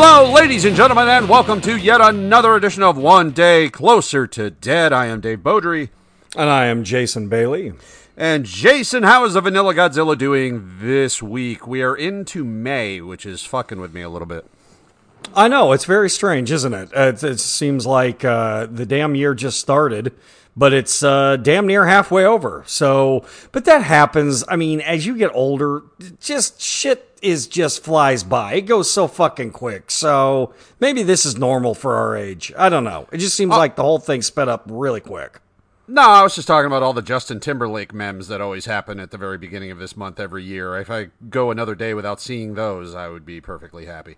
Hello, ladies and gentlemen, and welcome to yet another edition of One Day Closer to Dead. I am Dave Beaudry. And I am Jason Bailey. And Jason, how is the Vanilla Godzilla doing this week? We are into May, which is fucking with me a little bit. I know, it's very strange, isn't it? Uh, It, it seems like uh, the damn year just started, but it's uh, damn near halfway over. So, but that happens. I mean, as you get older, just shit is just flies by. It goes so fucking quick. So maybe this is normal for our age. I don't know. It just seems uh, like the whole thing sped up really quick. No, I was just talking about all the Justin Timberlake memes that always happen at the very beginning of this month every year. If I go another day without seeing those, I would be perfectly happy.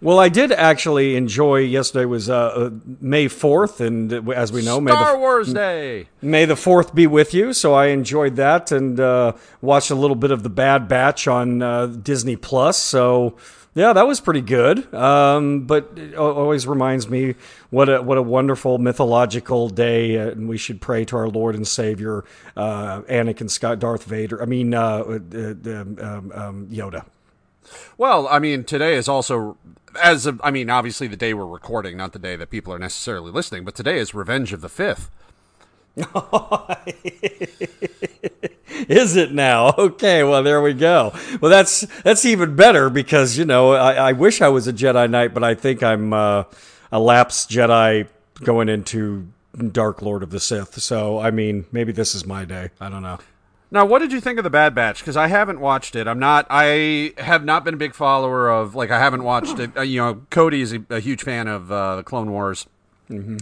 Well, I did actually enjoy. Yesterday was uh, uh, May fourth, and uh, as we know, May Star the, Wars Day. May the fourth be with you. So I enjoyed that and uh, watched a little bit of the Bad Batch on uh, Disney Plus. So yeah, that was pretty good. Um, but it always reminds me what a what a wonderful mythological day, uh, and we should pray to our Lord and Savior, uh, Anakin Scott, Darth Vader. I mean, uh, uh, um, um, Yoda. Well, I mean, today is also as of, I mean, obviously the day we're recording, not the day that people are necessarily listening, but today is Revenge of the Fifth. Is it now? Okay, well there we go. Well, that's that's even better because you know I, I wish I was a Jedi Knight, but I think I'm uh, a lapsed Jedi going into Dark Lord of the Sith. So I mean, maybe this is my day. I don't know. Now, what did you think of the Bad Batch? Because I haven't watched it. I'm not. I have not been a big follower of. Like, I haven't watched it. Uh, you know, Cody is a, a huge fan of uh, the Clone Wars,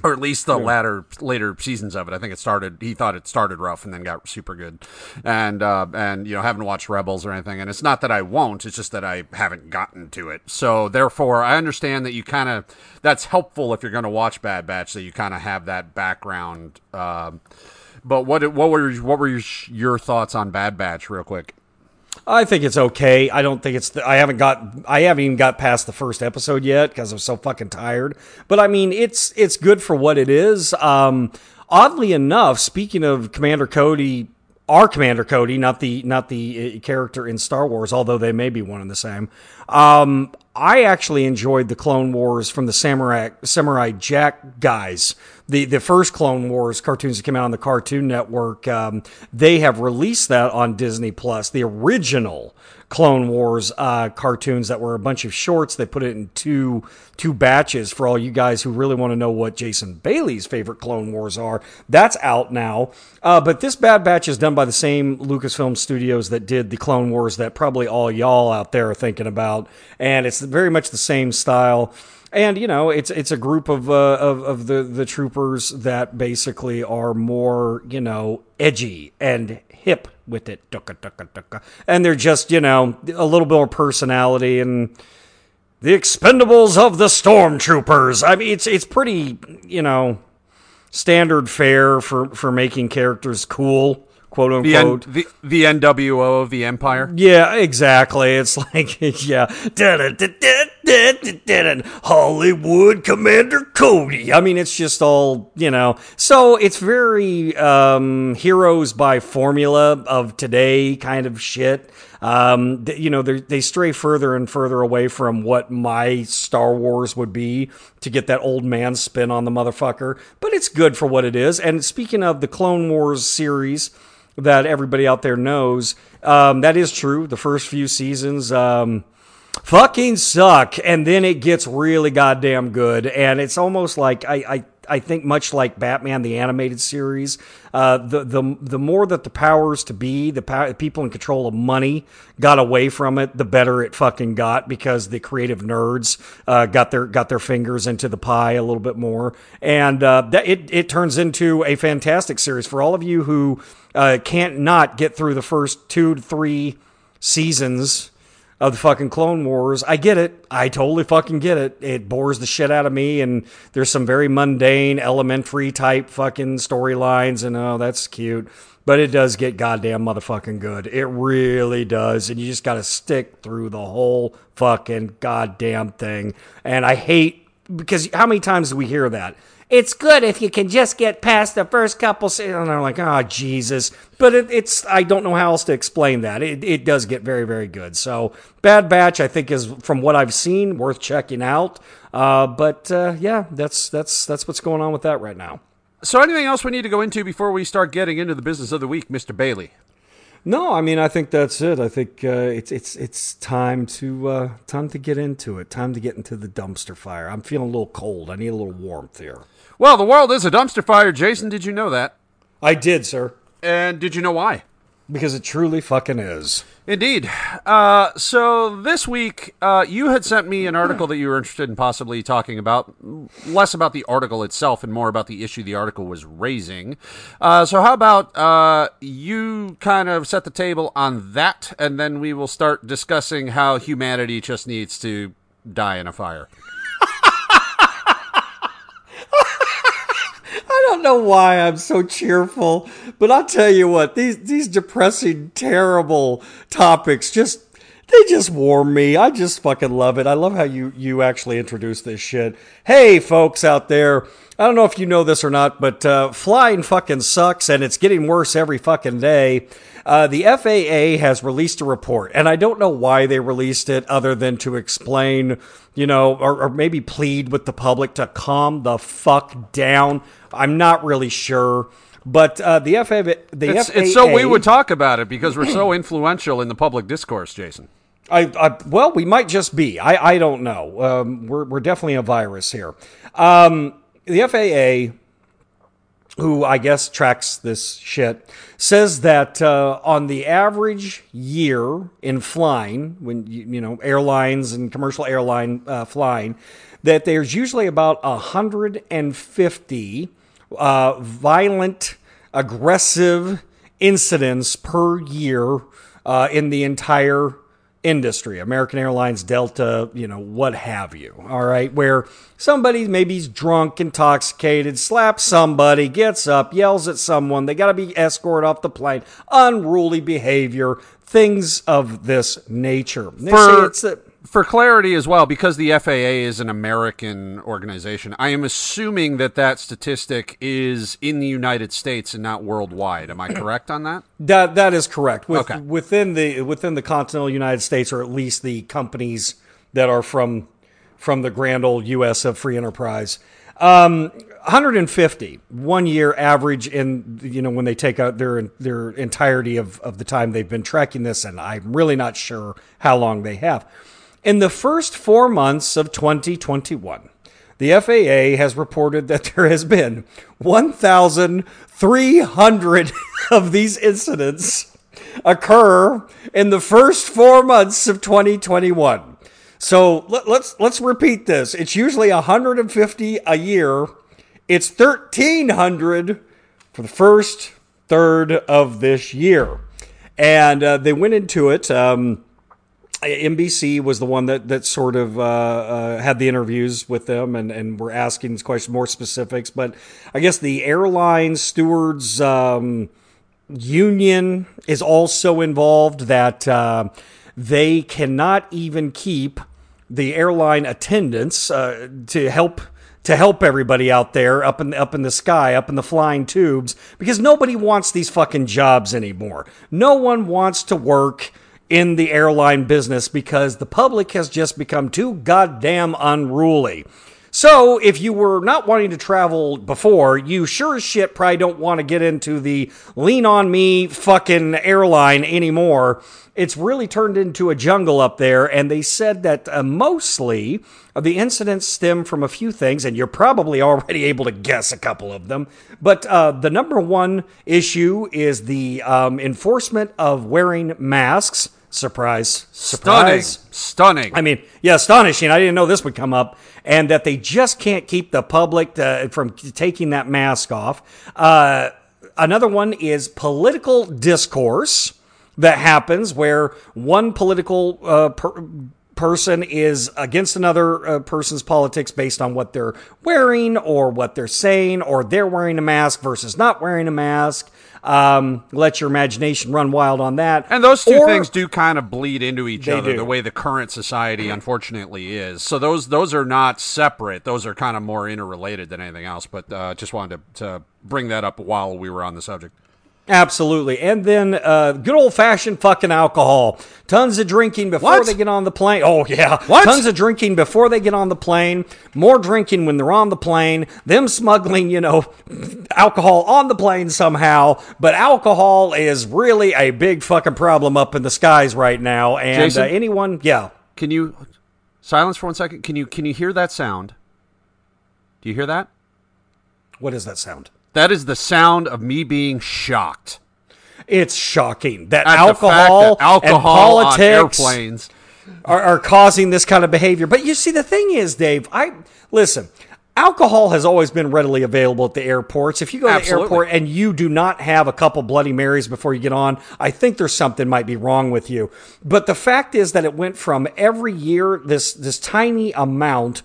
or at least the latter later seasons of it. I think it started. He thought it started rough and then got super good, and uh, and you know haven't watched Rebels or anything. And it's not that I won't. It's just that I haven't gotten to it. So therefore, I understand that you kind of that's helpful if you're going to watch Bad Batch that you kind of have that background. Um, but what what were what were your, your thoughts on Bad Batch, real quick? I think it's okay. I don't think it's. The, I haven't got. I haven't even got past the first episode yet because I'm so fucking tired. But I mean, it's it's good for what it is. Um, oddly enough, speaking of Commander Cody, our Commander Cody, not the not the uh, character in Star Wars, although they may be one and the same. Um, I actually enjoyed the Clone Wars from the Samurai Samurai Jack guys. The the first Clone Wars cartoons that came out on the Cartoon Network. Um, they have released that on Disney Plus. The original Clone Wars uh, cartoons that were a bunch of shorts. They put it in two two batches for all you guys who really want to know what Jason Bailey's favorite Clone Wars are. That's out now. Uh, but this Bad Batch is done by the same Lucasfilm Studios that did the Clone Wars that probably all y'all out there are thinking about, and it's very much the same style. And you know, it's it's a group of uh, of of the the troopers that basically are more you know edgy and hip with it, and they're just you know a little bit more personality and the Expendables of the Stormtroopers. I mean, it's it's pretty you know standard fare for for making characters cool, quote The, N- unquote. the the NWO of the Empire. Yeah, exactly. It's like, yeah, Hollywood Commander Cody. I mean, it's just all, you know. So it's very um, heroes by formula of today kind of shit. Um, th- you know, they they stray further and further away from what my Star Wars would be to get that old man spin on the motherfucker. But it's good for what it is. And speaking of the Clone Wars series, that everybody out there knows. Um, that is true. The first few seasons um, fucking suck, and then it gets really goddamn good. And it's almost like I, I, I think much like Batman the animated series. Uh, the the the more that the powers to be, the pow- people in control of money got away from it, the better it fucking got because the creative nerds uh, got their got their fingers into the pie a little bit more, and uh, that it it turns into a fantastic series for all of you who uh, can't not get through the first two to three seasons of the fucking Clone Wars. I get it. I totally fucking get it. It bores the shit out of me, and there's some very mundane, elementary type fucking storylines, and oh, that's cute. But it does get goddamn motherfucking good. It really does. And you just got to stick through the whole fucking goddamn thing. And I hate because how many times do we hear that? It's good if you can just get past the first couple. Se-. And I'm like, oh Jesus! But it, it's I don't know how else to explain that. It it does get very very good. So Bad Batch, I think, is from what I've seen worth checking out. Uh, but uh, yeah, that's that's that's what's going on with that right now. So, anything else we need to go into before we start getting into the business of the week, Mister Bailey? No, I mean I think that's it. I think uh, it's it's it's time to uh, time to get into it. Time to get into the dumpster fire. I'm feeling a little cold. I need a little warmth here. Well, the world is a dumpster fire, Jason. Did you know that? I did, sir. And did you know why? Because it truly fucking is. Indeed. Uh, so this week, uh, you had sent me an article that you were interested in possibly talking about, less about the article itself and more about the issue the article was raising. Uh, so how about uh, you kind of set the table on that, and then we will start discussing how humanity just needs to die in a fire. I don't know why I'm so cheerful, but I'll tell you what, these these depressing, terrible topics just they just warm me. I just fucking love it. I love how you you actually introduce this shit. Hey, folks out there, I don't know if you know this or not, but uh, flying fucking sucks, and it's getting worse every fucking day. Uh, the FAA has released a report, and I don't know why they released it, other than to explain, you know, or, or maybe plead with the public to calm the fuck down. I'm not really sure. But uh, the FAA, the It's, FAA, it's so we would talk about it because we're so influential in the public discourse, Jason. I, I well, we might just be. I, I don't know. Um, we're we're definitely a virus here. Um, the FAA, who I guess tracks this shit, says that uh, on the average year in flying, when you, you know airlines and commercial airline uh, flying, that there's usually about hundred and fifty uh, violent, aggressive incidents per year uh, in the entire industry. American airlines delta you know what have you all right? Where somebody maybe's drunk intoxicated slaps somebody gets up yells at someone they got to be escorted off the plane. Unruly behavior things of this nature. They say For- it's a- For clarity as well, because the FAA is an American organization, I am assuming that that statistic is in the United States and not worldwide. Am I correct on that? That that is correct. With, Okay. Within the within the continental United States, or at least the companies that are from from the grand old U.S. of free enterprise, um, 150 one year average in you know when they take out their their entirety of of the time they've been tracking this, and I'm really not sure how long they have. In the first four months of 2021. The FAA has reported that there has been 1,300 of these incidents occur in the first four months of 2021. So let, let's let's repeat this. It's usually 150 a year. It's 1,300 for the first third of this year, and uh, they went into it. Um, NBC was the one that that sort of uh, uh, had the interviews with them and and were asking these questions more specifics. But I guess the airline stewards um, union is also involved. That uh, they cannot even keep the airline attendants uh, to help to help everybody out there up in up in the sky, up in the flying tubes, because nobody wants these fucking jobs anymore. No one wants to work in the airline business because the public has just become too goddamn unruly. So, if you were not wanting to travel before, you sure as shit probably don't want to get into the lean on me fucking airline anymore. It's really turned into a jungle up there, and they said that uh, mostly the incidents stem from a few things, and you're probably already able to guess a couple of them. But uh, the number one issue is the um, enforcement of wearing masks. Surprise, Stunning. surprise. Stunning. I mean, yeah, astonishing. I didn't know this would come up, and that they just can't keep the public uh from taking that mask off. Uh, another one is political discourse that happens where one political uh, per- person is against another uh, person's politics based on what they're wearing or what they're saying, or they're wearing a mask versus not wearing a mask. Um, let your imagination run wild on that. And those two Or- things do kind of bleed into each other do. the way the current society unfortunately is. So those those are not separate. Those are kind of more interrelated than anything else. But uh, just wanted to, to bring that up while we were on the subject. Absolutely. And then uh, good old fashioned fucking alcohol. Tons of drinking before What? they get on the plane. Oh, yeah. What? Tons of drinking before they get on the plane. More drinking when they're on the plane. Them smuggling, you know, alcohol on the plane somehow. But alcohol is really a big fucking problem up in the skies right now. And Jason? uh, anyone, yeah. Can you silence for one second? Can you can you hear that sound? Do you hear that? What is that sound? That is the sound of me being shocked. It's shocking that At alcohol, that alcohol and on politics airplanes. are, are causing this kind of behavior. But you see, the thing is, Dave, I listen. Alcohol has always been readily available at the airports. If you go to the airport and you do not have a couple Bloody Marys before you get on, I think there's something might be wrong with you. But the fact is that it went from every year this this tiny amount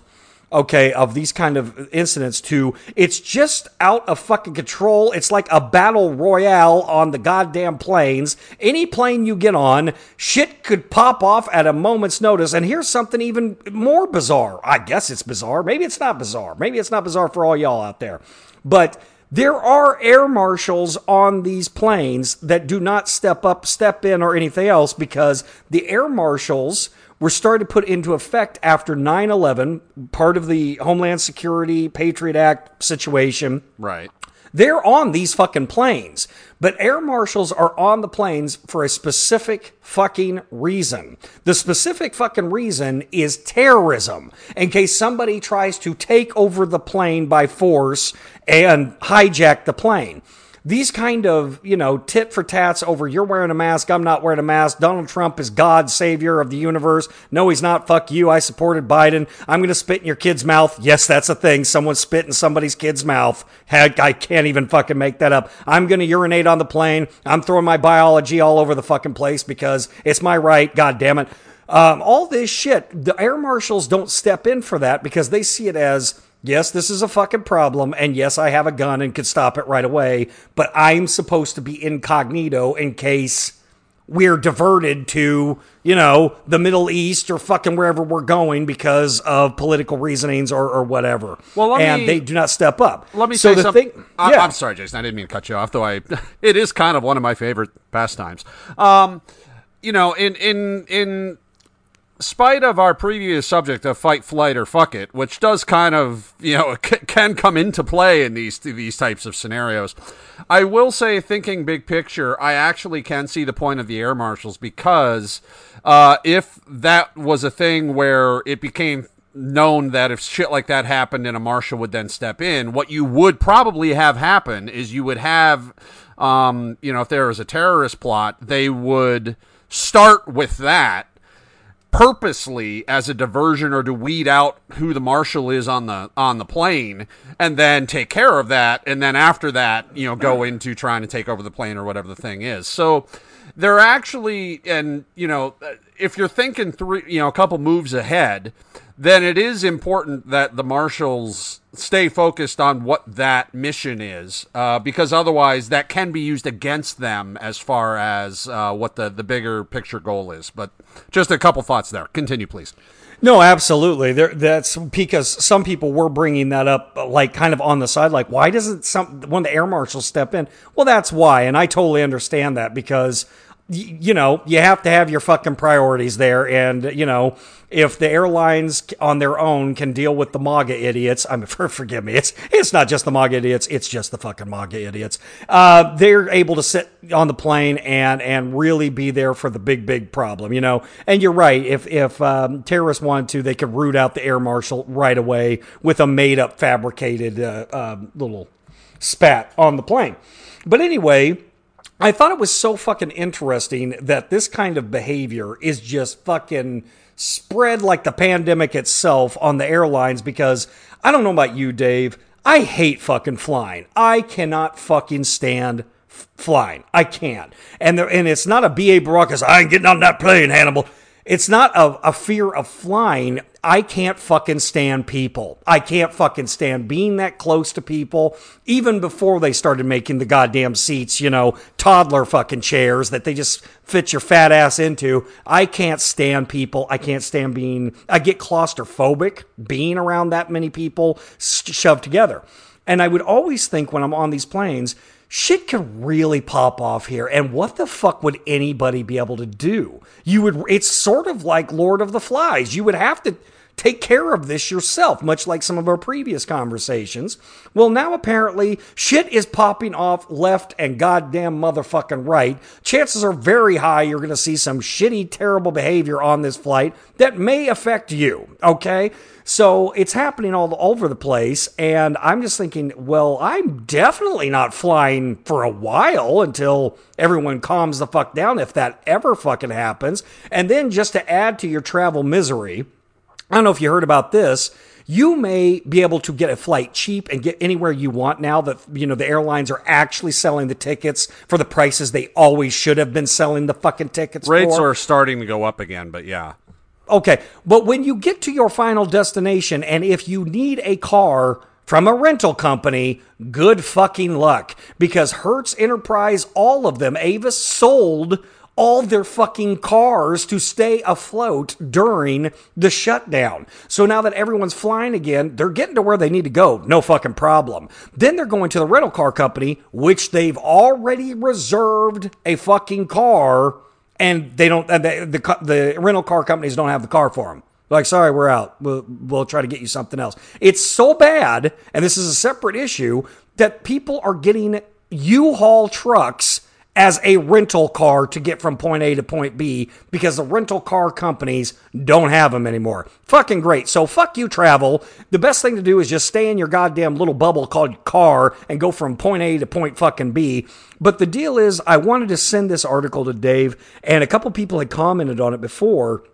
okay, of these kind of incidents to it's just out of fucking control. It's like a battle royale on the goddamn planes. Any plane you get on, shit could pop off at a moment's notice. And here's something even more bizarre. I guess it's bizarre. Maybe it's not bizarre. Maybe it's not bizarre for all y'all out there. But there are air marshals on these planes that do not step up, step in, or anything else because the air marshals were started to put into effect after 9 11, part of the Homeland Security Patriot Act situation. Right. They're on these fucking planes. But air marshals are on the planes for a specific fucking reason. The specific fucking reason is terrorism. In case somebody tries to take over the plane by force and hijack the plane. These kind of, you know, tit for tats over you're wearing a mask, I'm not wearing a mask. Donald Trump is God, savior of the universe. No, he's not. Fuck you. I supported Biden. I'm going to spit in your kid's mouth. Yes, that's a thing. Someone spit in somebody's kid's mouth. Heck, I can't even fucking make that up. I'm going to urinate on the plane. I'm throwing my biology all over the fucking place because it's my right. God damn it. Um, all this shit, the air marshals don't step in for that because they see it as yes, this is a fucking problem, and yes, I have a gun and could stop it right away, but I'm supposed to be incognito in case we're diverted to, you know, the Middle East or fucking wherever we're going because of political reasonings or, or whatever. Well, and me- they do not step up. Let me so say something. thing. I, yeah. I'm sorry, Jason. I didn't mean to cut you off, though. I it is kind of one of my favorite pastimes. Um, you know, in in in spite of our previous subject of fight, flight, or fuck it, which does kind of you know can come into play in these these types of scenarios. I will say, thinking big picture, I actually can see the point of the air marshals because uh, if that was a thing where it became known that if shit like that happened and a marshal would then step in, what you would probably have happen is you would have, um, you know, if there was a terrorist plot, they would start with that purposely as a diversion or to weed out who the marshal is on the on the plane and then take care of that and then after that you know go into trying to take over the plane or whatever the thing is. So they're actually and you know if you're thinking three you know a couple moves ahead then it is important that the marshals stay focused on what that mission is, uh, because otherwise that can be used against them as far as uh, what the, the bigger picture goal is. But just a couple thoughts there. Continue, please. No, absolutely. There, that's because some people were bringing that up, like kind of on the side, like why doesn't some one of the air marshals step in? Well, that's why, and I totally understand that because you know you have to have your fucking priorities there, and you know if the airlines on their own can deal with the MAGA idiots, I mean, for, forgive me, it's it's not just the MAGA idiots, it's just the fucking MAGA idiots. Uh, they're able to sit on the plane and and really be there for the big big problem, you know. And you're right. If if um, terrorists wanted to, they could root out the air marshal right away with a made up fabricated uh, um, little spat on the plane. But anyway. I thought it was so fucking interesting that this kind of behavior is just fucking spread like the pandemic itself on the airlines because I don't know about you, Dave. I hate fucking flying. I cannot fucking stand f- flying. I can't. And there, and it's not a BA Baracus, I ain't getting on that plane, Hannibal. It's not a, a fear of flying. I can't fucking stand people. I can't fucking stand being that close to people, even before they started making the goddamn seats, you know, toddler fucking chairs that they just fit your fat ass into. I can't stand people. I can't stand being, I get claustrophobic being around that many people shoved together. And I would always think when I'm on these planes, shit could really pop off here. And what the fuck would anybody be able to do? You would, it's sort of like Lord of the Flies. You would have to take care of this yourself, much like some of our previous conversations. Well, now apparently shit is popping off left and goddamn motherfucking right. Chances are very high you're going to see some shitty, terrible behavior on this flight that may affect you. Okay. So it's happening all over the place. And I'm just thinking, well, I'm definitely not flying for a while until everyone calms the fuck down, if that ever fucking happens. And then just to add to your travel misery, I don't know if you heard about this. You may be able to get a flight cheap and get anywhere you want now that you know the airlines are actually selling the tickets for the prices they always should have been selling the fucking tickets Rates for. are starting to go up again, but yeah. Okay, but when you get to your final destination and if you need a car from a rental company, good fucking luck because Hertz Enterprise, all of them, Avis sold all their fucking cars to stay afloat during the shutdown. So now that everyone's flying again, they're getting to where they need to go. No fucking problem. Then they're going to the rental car company, which they've already reserved a fucking car and they don't, uh, the, the, the rental car companies don't have the car for them. Like, sorry, we're out. We'll, we'll try to get you something else. It's so bad, and this is a separate issue, that people are getting U-Haul trucks as a rental car to get from point A to point B because the rental car companies don't have them anymore. Fucking great. So fuck you, travel. The best thing to do is just stay in your goddamn little bubble called car and go from point A to point fucking B. But the deal is, I wanted to send this article to Dave, and a couple people had commented on it before.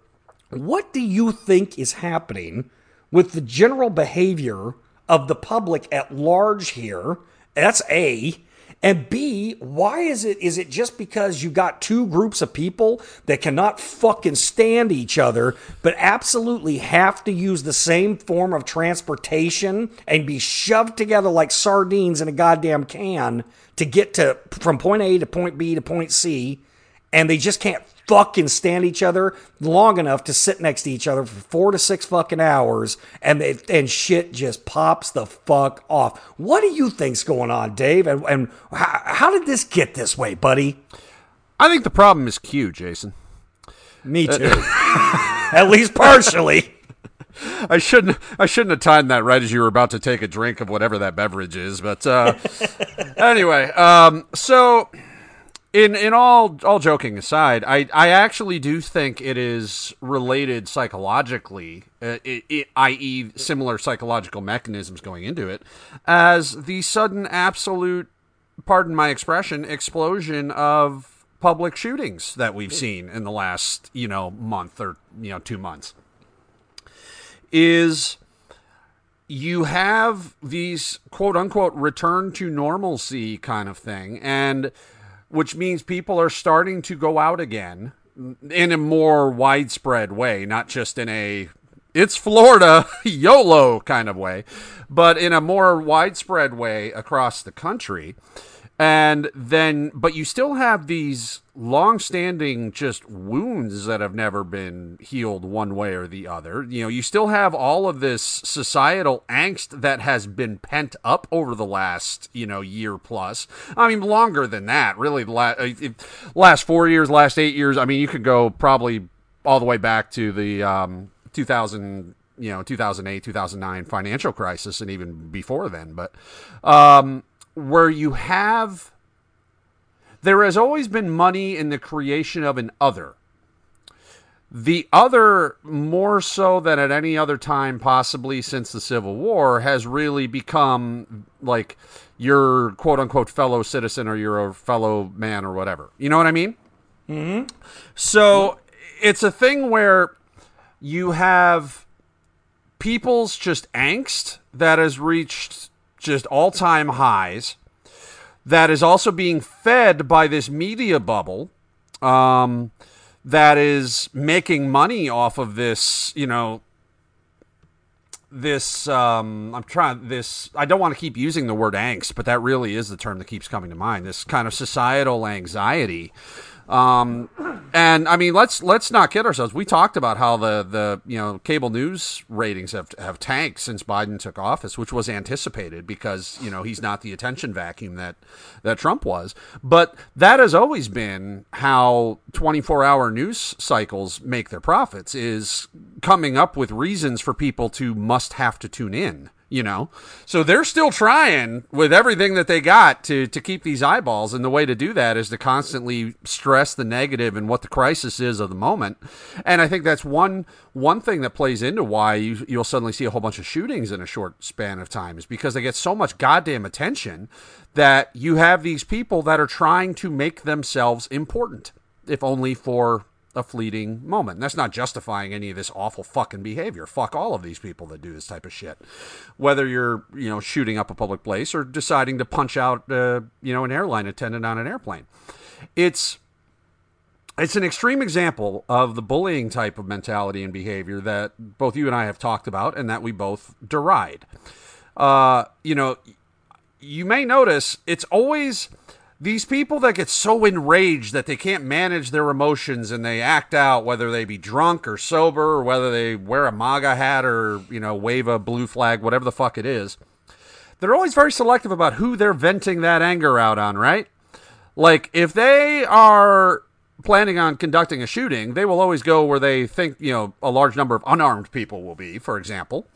What do you think is happening with the general behavior of the public at large here? That's A. And B, why is it is it just because you got two groups of people that cannot fucking stand each other but absolutely have to use the same form of transportation and be shoved together like sardines in a goddamn can to get to from point A to point B to point C and they just can't fucking stand each other long enough to sit next to each other for four to six fucking hours and they, and shit just pops the fuck off. What do you think's going on, Dave? And, and how, how did this get this way, buddy? I think the problem is Q, Jason. Me too. At least partially. I shouldn't I shouldn't have timed that right as you were about to take a drink of whatever that beverage is, but uh, anyway, um, so in in all all joking aside, I I actually do think it is related psychologically, uh, it, it, i.e., similar psychological mechanisms going into it, as the sudden absolute, pardon my expression, explosion of public shootings that we've seen in the last you know month or you know two months is you have these quote unquote return to normalcy kind of thing and which means people are starting to go out again in a more widespread way, not just in a it's Florida YOLO kind of way, but in a more widespread way across the country and then but you still have these long-standing just wounds that have never been healed one way or the other. You know you still have all of this societal angst that has been pent up over the last you know year plus. I mean longer than that really last, uh, last four years last eight years i mean you could go probably all the way back to the um, 2000 you know 2008 2009 financial crisis and even before then but um where you have there has always been money in the creation of an other. The other, more so than at any other time, possibly since the Civil War, has really become like your quote unquote fellow citizen or your fellow man or whatever. You know what I mean? Mm-hmm. So it's a thing where you have people's just angst that has reached just all time highs that is also being fed by this media bubble um, that is making money off of this, you know, this um i'm trying this i don't want to keep using the word angst but that really is the term that keeps coming to mind this kind of societal anxiety um, and I mean, let's let's not kid ourselves. We talked about how the the you know cable news ratings have have tanked since Biden took office, which was anticipated because you know he's not the attention vacuum that that Trump was. But that has always been how 24 hour news cycles make their profits is coming up with reasons for people to must have to tune in you know? So they're still trying with everything that they got to to keep these eyeballs and the way to do that is to constantly stress the negative and what the crisis is of the moment. And i think that's one one thing that plays into why you, you'll suddenly see a whole bunch of shootings in a short span of time is because they get so much goddamn attention that you have these people that are trying to make themselves important if only for a fleeting moment. And that's not justifying any of this awful fucking behavior. Fuck all of these people that do this type of shit. Whether you're, you know, shooting up a public place or deciding to punch out, uh, you know, an airline attendant on an airplane. It's it's an extreme example of the bullying type of mentality and behavior that both you and I have talked about and that we both deride. Uh, you know, you may notice it's always these people that get so enraged that they can't manage their emotions and they act out whether they be drunk or sober or whether they wear a maga hat or you know wave a blue flag whatever the fuck it is they're always very selective about who they're venting that anger out on right? Like if they are planning on conducting a shooting they will always go where they think you know a large number of unarmed people will be for example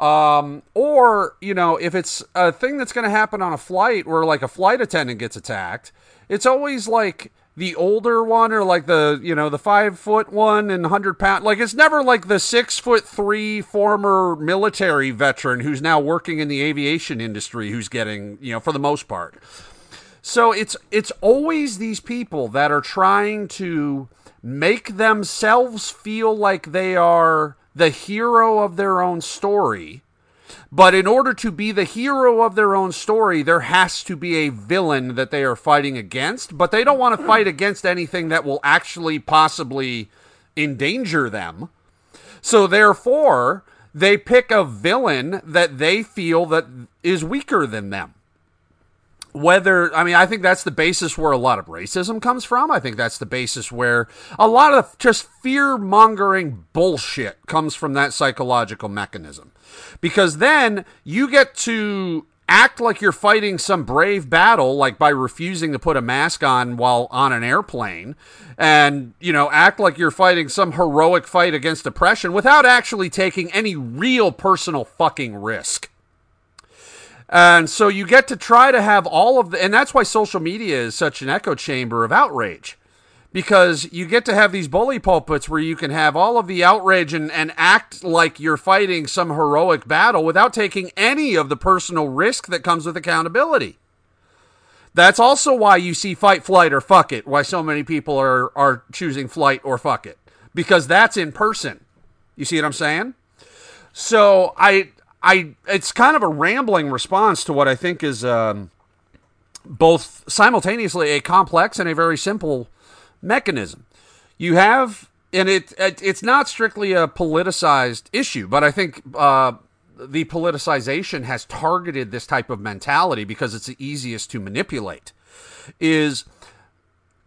um, or, you know, if it's a thing that's going to happen on a flight where like a flight attendant gets attacked, it's always like the older one or like the, you know, the five foot one and 100 pound. Like it's never like the six foot three former military veteran who's now working in the aviation industry who's getting, you know, for the most part. So it's it's always these people that are trying to make themselves feel like they are the hero of their own story. But in order to be the hero of their own story, there has to be a villain that they are fighting against. But they don't want to fight against anything that will actually possibly endanger them. So therefore, they pick a villain that they feel that is weaker than them whether I mean I think that's the basis where a lot of racism comes from. I think that's the basis where a lot of just fear mongering bullshit comes from that psychological mechanism. Because then you get to act like you're fighting some brave battle like by refusing to put a mask on while on an airplane and you know act like you're fighting some heroic fight against oppression without actually taking any real personal fucking risk and so you get to try to have all of the, and that's why social media is such an echo chamber of outrage. Because you get to have these bully pulpits where you can have all of the outrage and, and act like you're fighting some heroic battle without taking any of the personal risk that comes with accountability. That's also why you see fight, flight, or fuck it, why so many people are, are choosing flight or fuck it. Because that's in person. You see what I'm saying? So I I it's kind of a rambling response to what I think is um, both simultaneously a complex and a very simple mechanism. You have, and it, it it's not strictly a politicized issue, but I think uh, the politicization has targeted this type of mentality because it's the easiest to manipulate. Is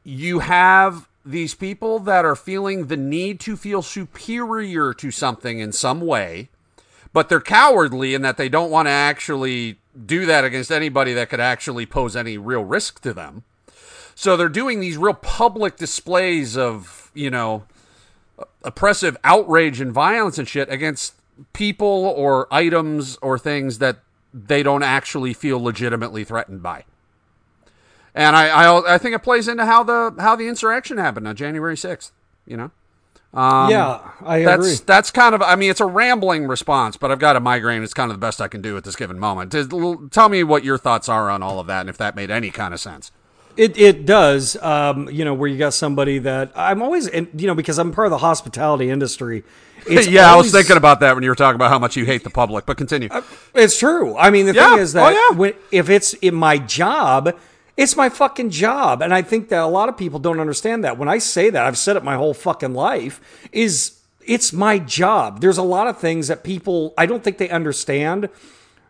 you have these people that are feeling the need to feel superior to something in some way but they're cowardly in that they don't want to actually do that against anybody that could actually pose any real risk to them. So they're doing these real public displays of, you know, oppressive outrage and violence and shit against people or items or things that they don't actually feel legitimately threatened by. And I, I, I think it plays into how the how the insurrection happened on January sixth. You know. Um, yeah, I that's, agree. That's kind of, I mean, it's a rambling response, but I've got a migraine. It's kind of the best I can do at this given moment. Tell me what your thoughts are on all of that and if that made any kind of sense. It it does. Um, you know, where you got somebody that I'm always, you know, because I'm part of the hospitality industry. yeah, always, I was thinking about that when you were talking about how much you hate the public. But continue. Uh, it's true. I mean, the yeah. thing is that oh, yeah. when, if it's in my job It's my fucking job. And I think that a lot of people don't understand that. When I say that, I've said it my whole fucking life, is it's my job. There's a lot of things that people, I don't think they understand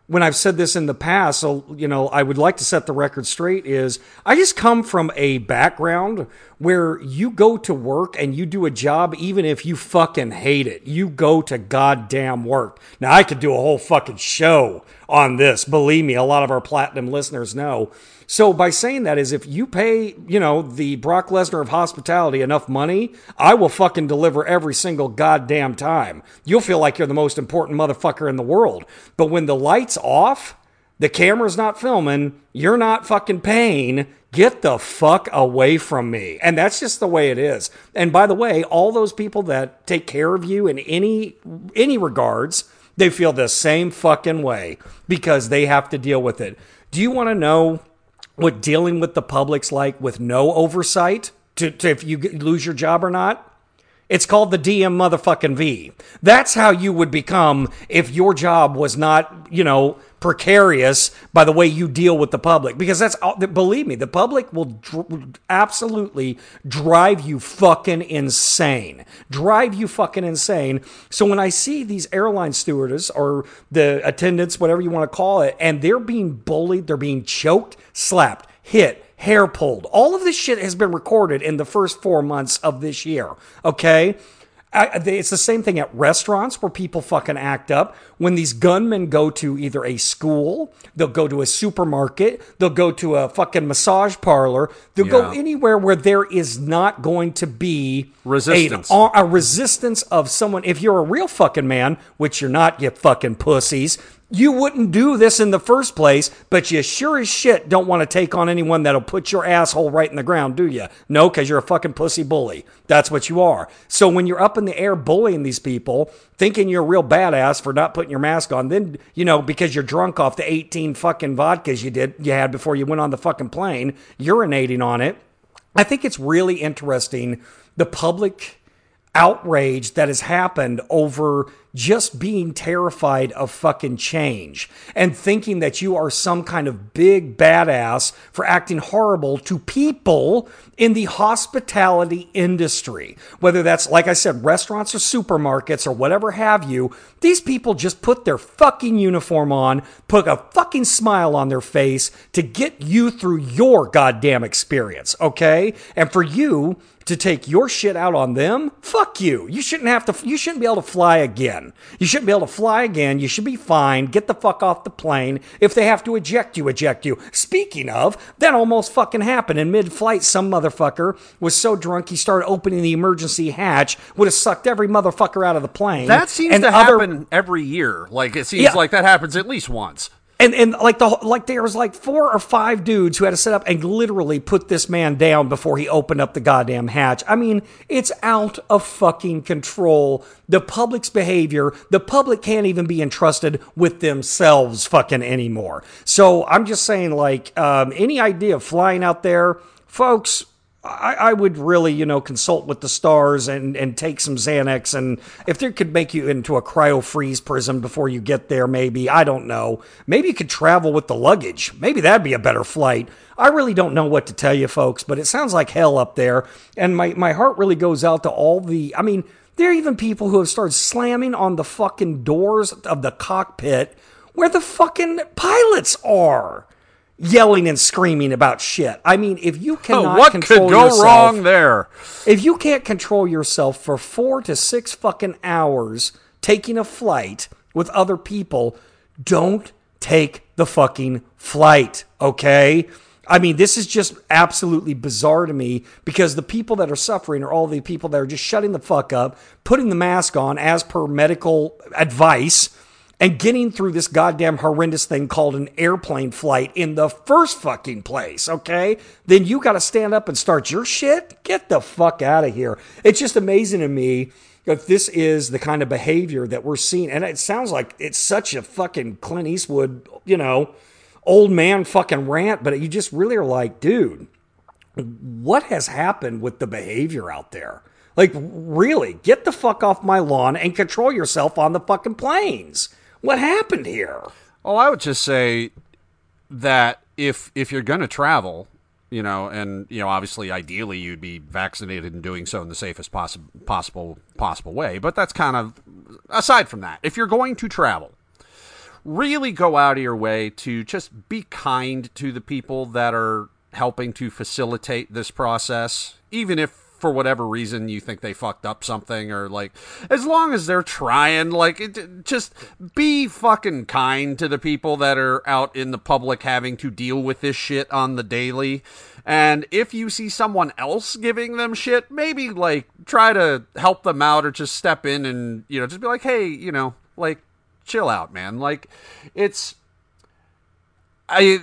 when I've said this in the past, so you know, I would like to set the record straight is I just come from a background where you go to work and you do a job even if you fucking hate it. You go to goddamn work. Now I could do a whole fucking show on this. Believe me, a lot of our platinum listeners know. So by saying that is if you pay, you know, the Brock Lesnar of hospitality enough money, I will fucking deliver every single goddamn time. You'll feel like you're the most important motherfucker in the world. But when the lights off, the camera's not filming, you're not fucking paying, get the fuck away from me. And that's just the way it is. And by the way, all those people that take care of you in any any regards, they feel the same fucking way because they have to deal with it. Do you want to know what dealing with the public's like with no oversight to, to if you lose your job or not. It's called the DM motherfucking V. That's how you would become if your job was not, you know, precarious by the way you deal with the public. Because that's, believe me, the public will dr- absolutely drive you fucking insane. Drive you fucking insane. So when I see these airline stewardess or the attendants, whatever you want to call it, and they're being bullied, they're being choked, slapped, hit, hair pulled. All of this shit has been recorded in the first four months of this year. Okay. I, it's the same thing at restaurants where people fucking act up. When these gunmen go to either a school, they'll go to a supermarket, they'll go to a fucking massage parlor, they'll yeah. go anywhere where there is not going to be resistance. A, a resistance of someone. If you're a real fucking man, which you're not, you fucking pussies, you wouldn't do this in the first place, but you sure as shit don't want to take on anyone that'll put your asshole right in the ground, do you? No, because you're a fucking pussy bully. That's what you are. So when you're up in the air bullying these people, thinking you're a real badass for not putting your mask on, then, you know, because you're drunk off the 18 fucking vodkas you did, you had before you went on the fucking plane, urinating on it. I think it's really interesting the public outrage that has happened over just being terrified of fucking change and thinking that you are some kind of big badass for acting horrible to people in the hospitality industry. Whether that's, like I said, restaurants or supermarkets or whatever have you, these people just put their fucking uniform on, put a fucking smile on their face to get you through your goddamn experience, okay? And for you, to take your shit out on them, fuck you. You shouldn't have to, you shouldn't be able to fly again. You shouldn't be able to fly again. You should be fine. Get the fuck off the plane. If they have to eject you, eject you. Speaking of, that almost fucking happened in mid flight. Some motherfucker was so drunk he started opening the emergency hatch, would have sucked every motherfucker out of the plane. That seems and to other, happen every year. Like, it seems yeah, like that happens at least once. And and like the like there was like four or five dudes who had to sit up and literally put this man down before he opened up the goddamn hatch. I mean, it's out of fucking control. The public's behavior, the public can't even be entrusted with themselves fucking anymore. So I'm just saying, like, um, any idea of flying out there, folks, I, I, would really, you know, consult with the stars and, and take some Xanax. And if they could make you into a cryo freeze prison before you get there, maybe, I don't know. Maybe you could travel with the luggage. Maybe that'd be a better flight. I really don't know what to tell you, folks, but it sounds like hell up there. And my, my heart really goes out to all the, I mean, there are even people who have started slamming on the fucking doors of the cockpit where the fucking pilots are yelling and screaming about shit. I mean, if you oh, cannot what control could go yourself, wrong there? If you can't control yourself for four to six fucking hours taking a flight with other people, don't take the fucking flight, okay? I mean, this is just absolutely bizarre to me because the people that are suffering are all the people that are just shutting the fuck up, putting the mask on as per medical advice and getting through this goddamn horrendous thing called an airplane flight in the first fucking place, okay? Then you got to stand up and start your shit? Get the fuck out of here. It's just amazing to me that this is the kind of behavior that we're seeing. And it sounds like it's such a fucking Clint Eastwood, you know, old man fucking rant, but you just really are like, dude, what has happened with the behavior out there? Like, really, get the fuck off my lawn and control yourself on the fucking planes. What happened here? Oh, I would just say that if if you're going to travel you know, and you know, obviously, ideally, you'd be vaccinated and doing so in the safest possi- possible possible way. But that's kind of aside from that. If you're going to travel, really go out of your way to just be kind to the people that are helping to facilitate this process, even if for whatever reason you think they fucked up something or like as long as they're trying like it, just be fucking kind to the people that are out in the public having to deal with this shit on the daily. And if you see someone else giving them shit maybe like try to help them out or just step in and you know just be like hey you know like chill out man. Like it's i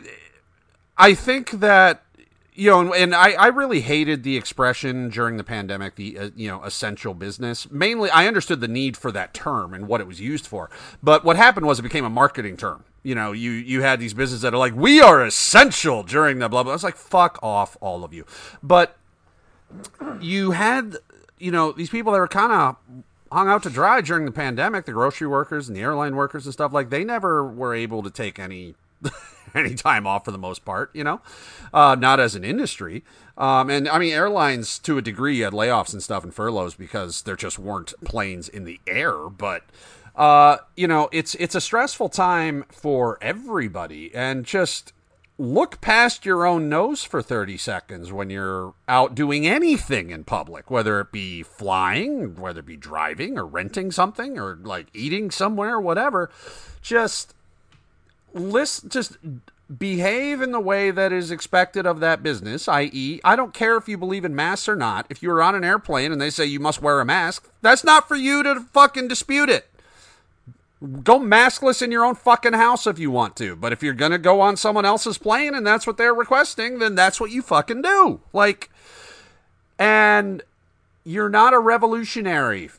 i think that you know, and I, I really hated the expression during the pandemic, the uh, you know essential business. Mainly, I understood the need for that term and what it was used for. But what happened was it became a marketing term. You know, you you had these businesses that are like, we are essential during the blah blah. I was like, fuck off, all of you. But you had, you know, these people that were kind of hung out to dry during the pandemic, the grocery workers and the airline workers and stuff. Like they never were able to take any any time off for the most part, you know, uh, not as an industry. Um, and I mean, airlines to a degree had layoffs and stuff and furloughs because there just weren't planes in the air. But uh, you know, it's it's a stressful time for everybody, and just look past your own nose for 30 seconds when you're out doing anything in public, whether it be flying, whether it be driving or renting something or like eating somewhere, whatever. Just list just behave in the way that is expected of that business, i.e., I don't care if you believe in masks or not. If you're on an airplane and they say you must wear a mask, that's not for you to fucking dispute it. Go maskless in your own fucking house if you want to. But if you're going to go on someone else's plane and that's what they're requesting, then that's what you fucking do. Like, and you're not a revolutionary.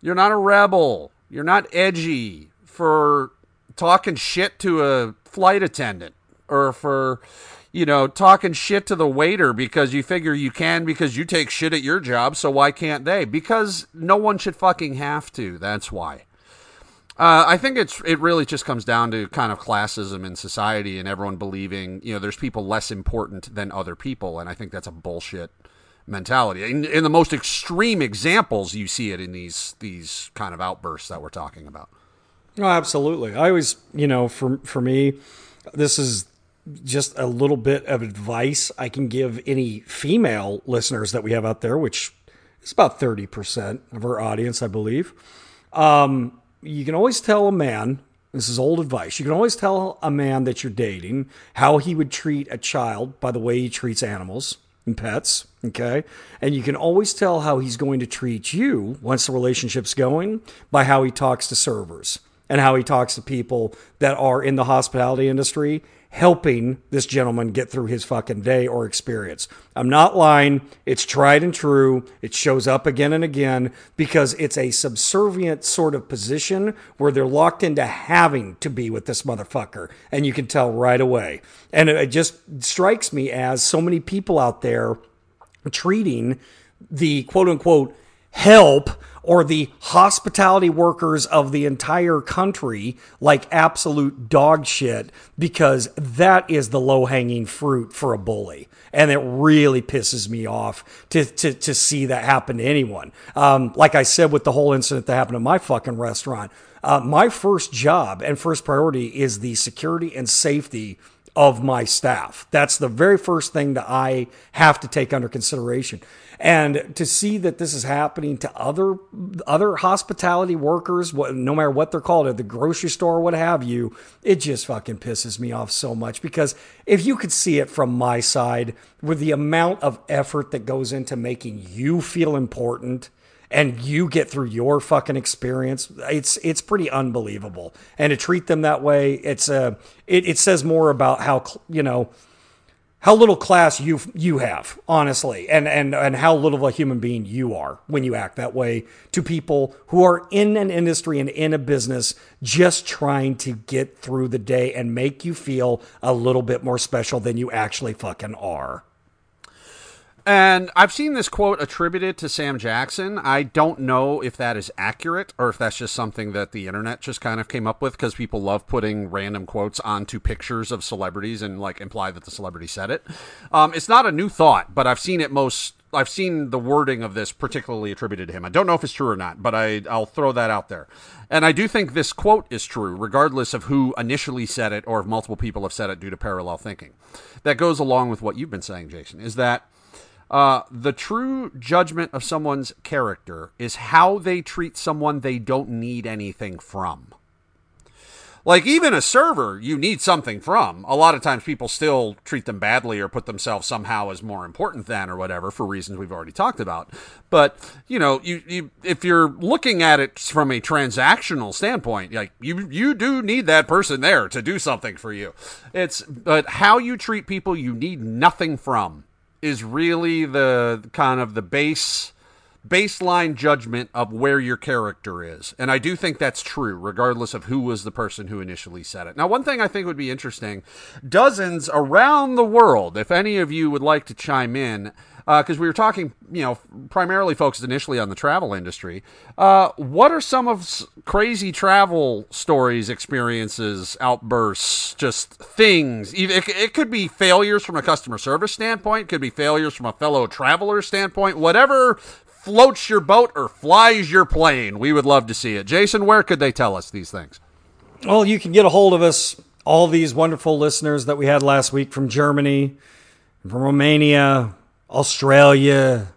You're not a rebel. You're not edgy for talking shit to a flight attendant or for you know talking shit to the waiter because you figure you can because you take shit at your job so why can't they because no one should fucking have to that's why uh, I think it's it really just comes down to kind of classism in society and everyone believing you know there's people less important than other people and I think that's a bullshit mentality. In, in the most extreme examples, you see it in these these kind of outbursts that we're talking about. Oh, absolutely. I always, you know, for for me, this is just a little bit of advice I can give any female listeners that we have out there, which is about 30% of our audience, I believe. Um, you can always tell a man, this is old advice, you can always tell a man that you're dating how he would treat a child by the way he treats animals and pets, okay? And you can always tell how he's going to treat you once the relationship's going by how he talks to servers and how he talks to people that are in the hospitality industry helping this gentleman get through his fucking day or experience. I'm not lying. It's tried and true. It shows up again and again because it's a subservient sort of position where they're locked into having to be with this motherfucker. And you can tell right away. And it just strikes me as so many people out there treating the quote unquote help or the hospitality workers of the entire country like absolute dog shit because that is the low hanging fruit for a bully. And it really pisses me off to, to, to see that happen to anyone. Um, like I said with the whole incident that happened at my fucking restaurant, uh, my first job and first priority is the security and safety of my staff. That's the very first thing that I have to take under consideration. And to see that this is happening to other other hospitality workers, no matter what they're called, at the grocery store, what have you, it just fucking pisses me off so much. Because if you could see it from my side, with the amount of effort that goes into making you feel important, and you get through your fucking experience it's it's pretty unbelievable and to treat them that way it's a uh, it, it says more about how you know how little class you you have, honestly, and and and how little of a human being you are when you act that way to people who are in an industry and in a business just trying to get through the day and make you feel a little bit more special than you actually fucking are. And I've seen this quote attributed to Sam Jackson. I don't know if that is accurate or if that's just something that the internet just kind of came up with because people love putting random quotes onto pictures of celebrities and like imply that the celebrity said it. Um, it's not a new thought, but I've seen it most. I've seen the wording of this particularly attributed to him. I don't know if it's true or not, but I, I'll throw that out there. And I do think this quote is true, regardless of who initially said it or if multiple people have said it due to parallel thinking. That goes along with what you've been saying, Jason, is that uh, the true judgment of someone's character is how they treat someone they don't need anything from. Like, even a server, you need something from. A lot of times people still treat them badly or put themselves somehow as more important than or whatever for reasons we've already talked about. But, you know, you, you if you're looking at it from a transactional standpoint, like, you, you do need that person there to do something for you. It's, but how you treat people you need nothing from is really the kind of the base baseline judgment of where your character is. And I do think that's true, regardless of who was the person who initially said it. Now, one thing I think would be interesting dozens around the world, if any of you would like to chime in, because uh, we were talking, you know, primarily focused initially on the travel industry. Uh, what are some of crazy travel stories, experiences, outbursts, just things? It, it could be failures from a customer service standpoint, could be failures from a fellow traveler standpoint, whatever floats your boat or flies your plane. We would love to see it. Jason, where could they tell us these things? Well, you can get a hold of us, all these wonderful listeners that we had last week from Germany, from Romania, Australia,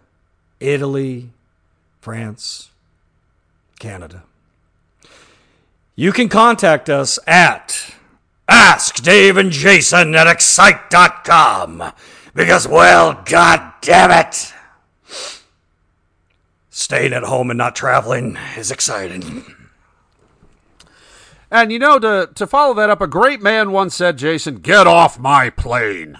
Italy, France, Canada. You can contact us at Ask Dave and Jason at Excite.com because, well, god damn it, staying at home and not traveling is exciting. And you know, to, to follow that up, a great man once said, Jason, get off my plane.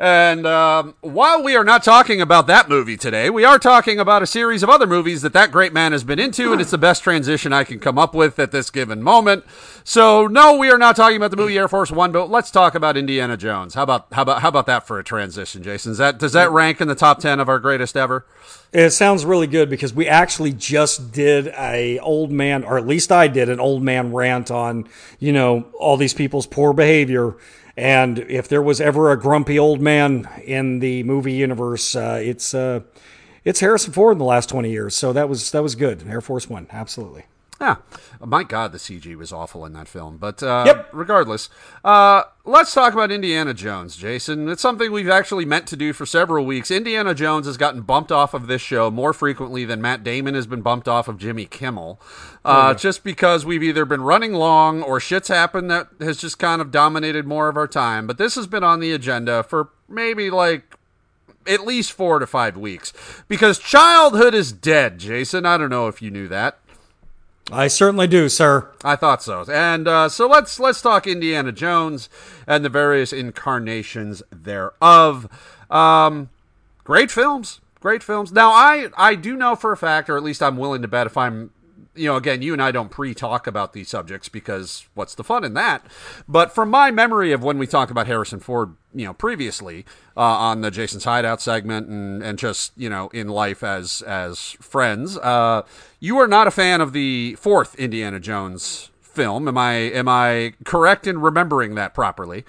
And um, while we are not talking about that movie today, we are talking about a series of other movies that that great man has been into, and it's the best transition I can come up with at this given moment. So, no, we are not talking about the movie Air Force One, but let's talk about Indiana Jones. How about how about how about that for a transition, Jason? Does that does that rank in the top ten of our greatest ever? It sounds really good because we actually just did a old man, or at least I did an old man rant on, you know, all these people's poor behavior. And if there was ever a grumpy old man in the movie universe, uh, it's uh, it's Harrison Ford in the last twenty years. So that was that was good. Air Force One, absolutely. Yeah, my God, the CG was awful in that film. But uh, Yep. regardless, uh, let's talk about Indiana Jones, Jason. It's something we've actually meant to do for several weeks. Indiana Jones has gotten bumped off of this show more frequently than Matt Damon has been bumped off of Jimmy Kimmel, uh, just because we've either been running long or shit's happened that has just kind of dominated more of our time. But this has been on the agenda for maybe like at least four to five weeks because childhood is dead, Jason. I don't know if you knew that. I certainly do, sir. I thought so. And uh, so let's let's talk Indiana Jones and the various incarnations thereof. Um, great films, great films. Now I I do know for a fact, or at least I'm willing to bet, if I'm you know, again, you and I don't pre-talk about these subjects because what's the fun in that? But from my memory of when we talked about Harrison Ford, you know, previously uh, on the Jason's Hideout segment and and just you know in life as as friends, uh, you are not a fan of the fourth Indiana Jones film. Am I am I correct in remembering that properly?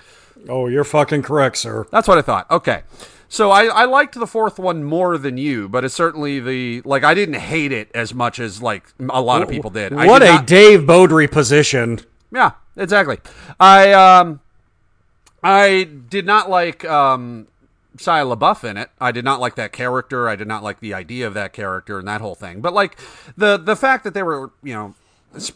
Oh, you're fucking correct, sir. That's what I thought. Okay. So I, I liked the fourth one more than you, but it's certainly the like I didn't hate it as much as like a lot of people did. I What did a not- Dave Beaudry position. yeah, exactly. I um, I did not like um, Shia LaBeouf in it. I did not like that character. I did not like the idea of that character and that whole thing. But like the the fact that they were, you know,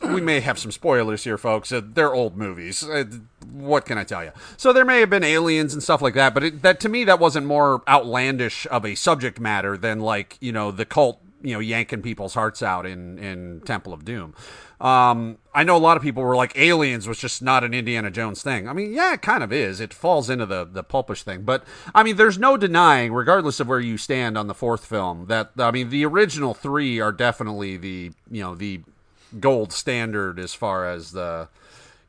we may have some spoilers here, folks. Uh, they're old movies. Uh, what can I tell you? So there may have been aliens and stuff like that, but it, that to me that wasn't more outlandish of a subject matter than like you know the cult, you know, yanking people's hearts out in in Temple of Doom. Um, I know a lot of people were like, aliens was just not an Indiana Jones thing. I mean, yeah, it kind of is. It falls into the the pulpish thing, but I mean, there's no denying, regardless of where you stand on the fourth film, that I mean, the original three are definitely the you know the gold standard as far as the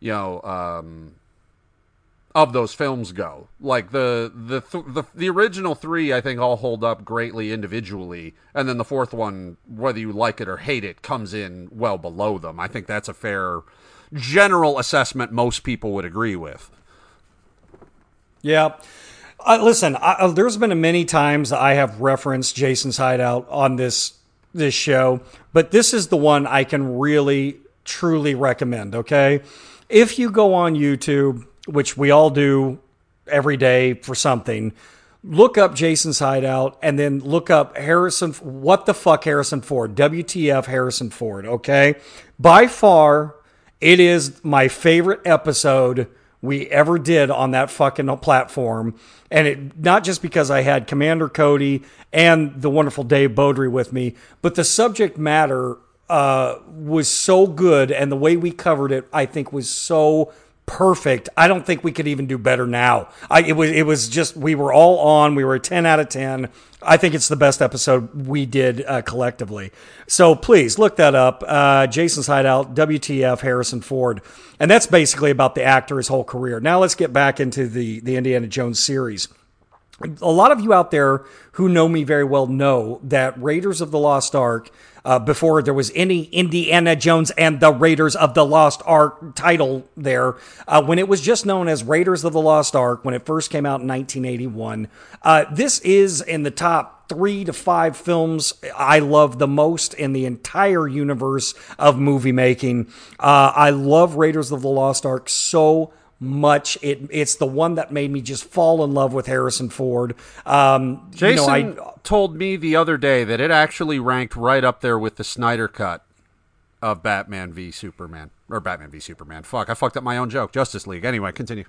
you know um, of those films go. Like the the th- the the original three, I think all hold up greatly individually, and then the fourth one, whether you like it or hate it, comes in well below them. I think that's a fair general assessment. Most people would agree with. Yeah. Uh, listen, I, uh, there's been many times I have referenced Jason's Hideout on this this show, but this is the one I can really truly recommend. Okay, if you go on YouTube, which we all do every day for something, look up Jason's Hideout and then look up Harrison. What the fuck, Harrison Ford? WTF, Harrison Ford? Okay, by far, it is my favorite episode we ever did on that fucking platform. And it not just because I had Commander Cody and the wonderful Dave Beaudry with me, but the subject matter uh, was so good, and the way we covered it, I think, was so perfect. I don't think we could even do better now. I, it was it was just we were all on. We were a ten out of ten. I think it's the best episode we did uh, collectively. So please look that up. Uh, Jason's Hideout, WTF, Harrison Ford, and that's basically about the actor his whole career. Now let's get back into the the Indiana Jones series. A lot of you out there who know me very well know that Raiders of the Lost Ark uh, before there was any Indiana Jones and the Raiders of the Lost Ark title there. Uh, when it was just known as Raiders of the Lost Ark, when it first came out in 1981, uh, this is in the top three to five films I love the most in the entire universe of movie making. Uh, I love Raiders of the Lost Ark so much. It it's the one that made me just fall in love with Harrison Ford. Um, Jason you know, I, told me the other day that it actually ranked right up there with the Snyder cut of Batman v Superman or Batman v Superman. Fuck, I fucked up my own joke. Justice League. Anyway, continue.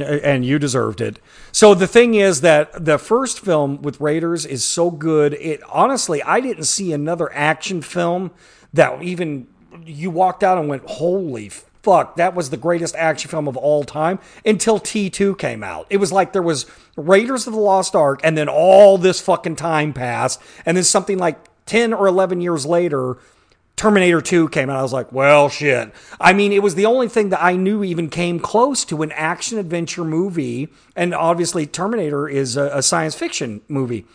And you deserved it. So the thing is that the first film with Raiders is so good. It honestly, I didn't see another action film that even you walked out and went, "Holy fuck, that was the greatest action film of all time until T2 came out. It was like there was Raiders of the Lost Ark and then all this fucking time passed and then something like 10 or 11 years later Terminator 2 came out. I was like, well, shit. I mean, it was the only thing that I knew even came close to an action adventure movie. And obviously, Terminator is a, a science fiction movie.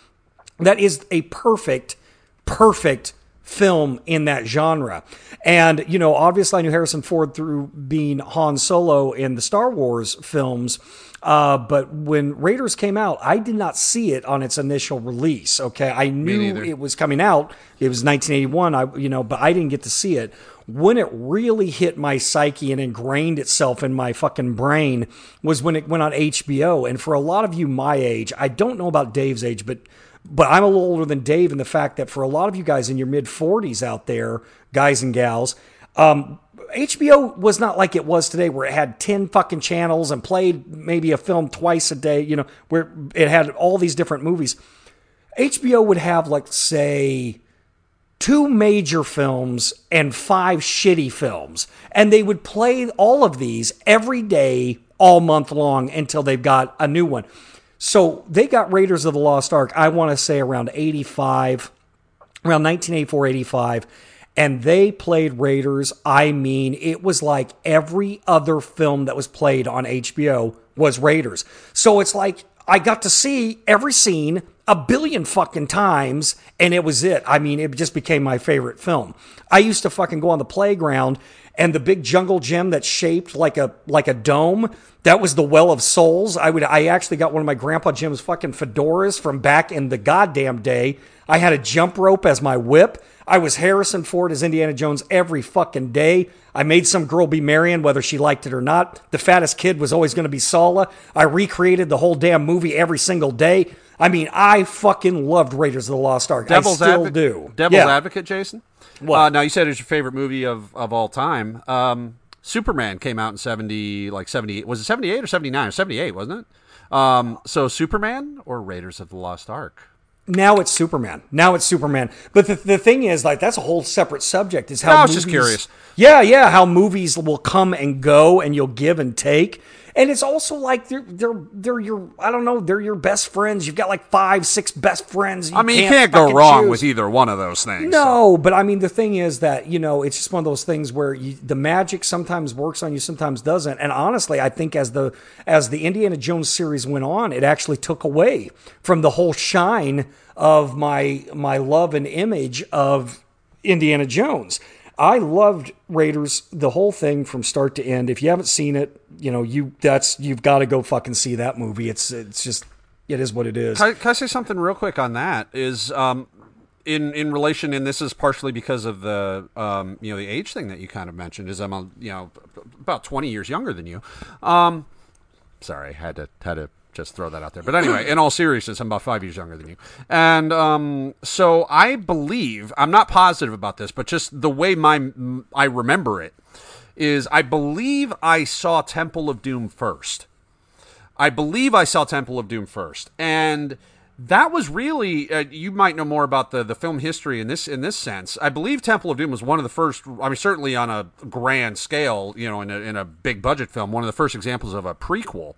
That is a perfect, perfect film in that genre. And, you know, obviously I knew Harrison Ford through being Han Solo in the Star Wars films. Uh, but when Raiders came out, I did not see it on its initial release. Okay. I knew it was coming out. It was 1981. I, you know, but I didn't get to see it. When it really hit my psyche and ingrained itself in my fucking brain was when it went on HBO. And for a lot of you my age, I don't know about Dave's age, but but I'm a little older than Dave in the fact that for a lot of you guys in your mid 40s out there, guys and gals, um, HBO was not like it was today, where it had 10 fucking channels and played maybe a film twice a day, you know, where it had all these different movies. HBO would have, like, say, two major films and five shitty films. And they would play all of these every day, all month long until they've got a new one. So they got Raiders of the Lost Ark, I want to say around 85, around 1984, 85. And they played Raiders. I mean, it was like every other film that was played on HBO was Raiders. So it's like I got to see every scene a billion fucking times and it was it. I mean, it just became my favorite film. I used to fucking go on the playground and the big jungle gym that's shaped like a like a dome that was the well of souls. I would i actually got one of my grandpa jim's fucking fedoras from back in the goddamn day. I had a jump rope as my whip. I was harrison ford as indiana jones every fucking day. I made some girl be marion whether she liked it or not. The fattest kid was always going to be Sallah. i recreated the whole damn movie every single day. I mean i fucking loved raiders of the lost ark. Devil's i still advo- do. Devil's yeah. advocate jason what? Uh, now you said it's your favorite movie of, of all time. Um, Superman came out in seventy, like seventy. Was it seventy eight or seventy nine or seventy eight? Wasn't it? Um, so Superman or Raiders of the Lost Ark? Now it's Superman. Now it's Superman. But the, the thing is, like, that's a whole separate subject. Is how no, I was movies, just curious. Yeah, yeah, how movies will come and go, and you'll give and take. And it's also like they're they're they're your I don't know they're your best friends. You've got like five six best friends. I mean, you can't go wrong with either one of those things. No, so. but I mean, the thing is that you know it's just one of those things where you, the magic sometimes works on you, sometimes doesn't. And honestly, I think as the as the Indiana Jones series went on, it actually took away from the whole shine of my my love and image of Indiana Jones. I loved Raiders the whole thing from start to end. If you haven't seen it, you know you that's you've got to go fucking see that movie. It's it's just it is what it is. Can I, can I say something real quick on that? Is um, in in relation, and this is partially because of the um, you know the age thing that you kind of mentioned. Is I'm a, you know about 20 years younger than you. Um, sorry, had to had to just throw that out there. But anyway, in all seriousness, I'm about five years younger than you. And um, so I believe, I'm not positive about this, but just the way my I remember it is I believe I saw Temple of Doom first. I believe I saw Temple of Doom first. And that was really uh, you might know more about the, the film history in this in this sense. I believe Temple of Doom was one of the first. I mean, certainly on a grand scale, you know, in a, in a big budget film, one of the first examples of a prequel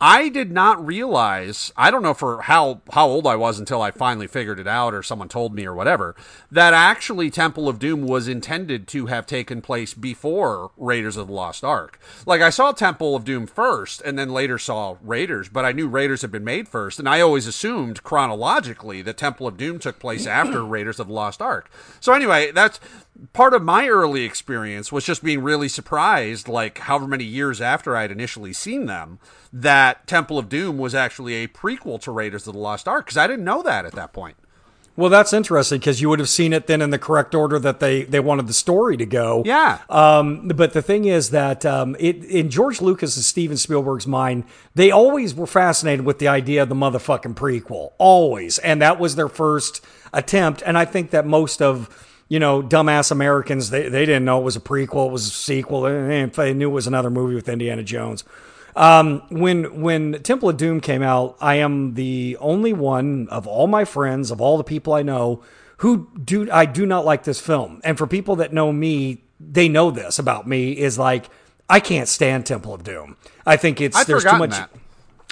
I did not realize, I don't know for how, how old I was until I finally figured it out or someone told me or whatever, that actually Temple of Doom was intended to have taken place before Raiders of the Lost Ark. Like I saw Temple of Doom first and then later saw Raiders, but I knew Raiders had been made first and I always assumed chronologically that Temple of Doom took place after Raiders of the Lost Ark. So anyway, that's part of my early experience was just being really surprised like however many years after I'd initially seen them that Temple of Doom was actually a prequel to Raiders of the Lost Ark because I didn't know that at that point. Well, that's interesting because you would have seen it then in the correct order that they, they wanted the story to go. Yeah. Um, but the thing is that um, it, in George Lucas and Steven Spielberg's mind, they always were fascinated with the idea of the motherfucking prequel. Always. And that was their first attempt. And I think that most of you know, dumbass Americans, they, they didn't know it was a prequel, it was a sequel. They, they knew it was another movie with Indiana Jones. Um, when when Temple of Doom came out, I am the only one of all my friends, of all the people I know, who do I do not like this film. And for people that know me, they know this about me is like I can't stand Temple of Doom. I think it's I'd there's too much. That.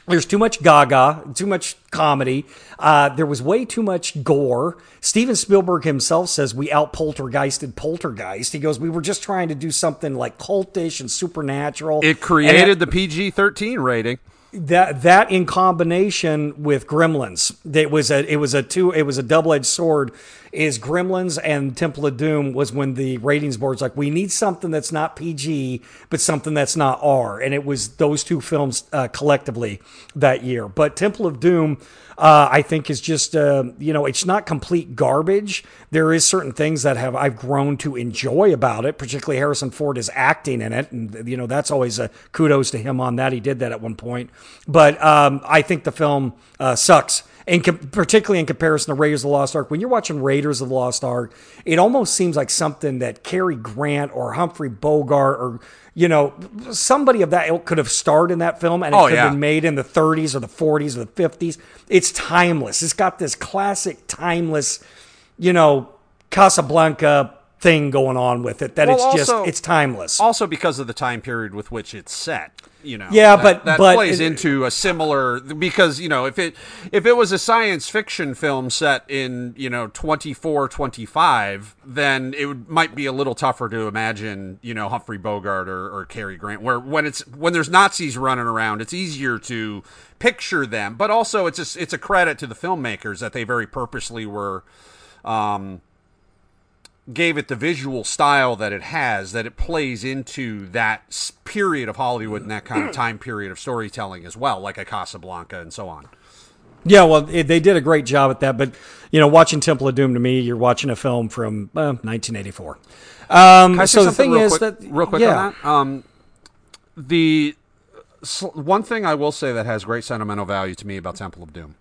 There's too much gaga, too much comedy. Uh, there was way too much gore. Steven Spielberg himself says we out poltergeisted Poltergeist. He goes, we were just trying to do something like cultish and supernatural. It created it, the PG 13 rating that that in combination with Gremlins, it was a it was a two it was a double edged sword. Is Gremlins and Temple of Doom was when the ratings board's like we need something that's not PG but something that's not R, and it was those two films uh, collectively that year. But Temple of Doom uh, I think is just uh, you know it's not complete garbage. There is certain things that have I've grown to enjoy about it. Particularly Harrison Ford is acting in it, and you know that's always a kudos to him on that. He did that at one point, but um, I think the film uh, sucks and com- particularly in comparison to Raiders of the Lost Ark, when you're watching Raiders of the Lost Ark, it almost seems like something that Cary Grant or Humphrey Bogart or you know somebody of that ilk could have starred in that film, and it oh, could yeah. have been made in the 30s or the 40s or the 50s. It's timeless. It's got this classic, timeless, you know, Casablanca thing going on with it that well, it's also, just it's timeless. Also because of the time period with which it's set you know yeah that, but that but plays into a similar because you know if it if it was a science fiction film set in you know 24 25 then it would, might be a little tougher to imagine you know humphrey bogart or, or Cary grant where when it's when there's nazis running around it's easier to picture them. But also it's a, it's a credit to the filmmakers that they very purposely were um, gave it the visual style that it has, that it plays into that period of Hollywood and that kind of time period of storytelling as well, like a Casablanca and so on. Yeah, well, it, they did a great job at that. But you know, watching Temple of Doom to me, you're watching a film from uh, 1984. Um, so the thing is quick, that real quick yeah. on that, um, the one thing I will say that has great sentimental value to me about Temple of Doom.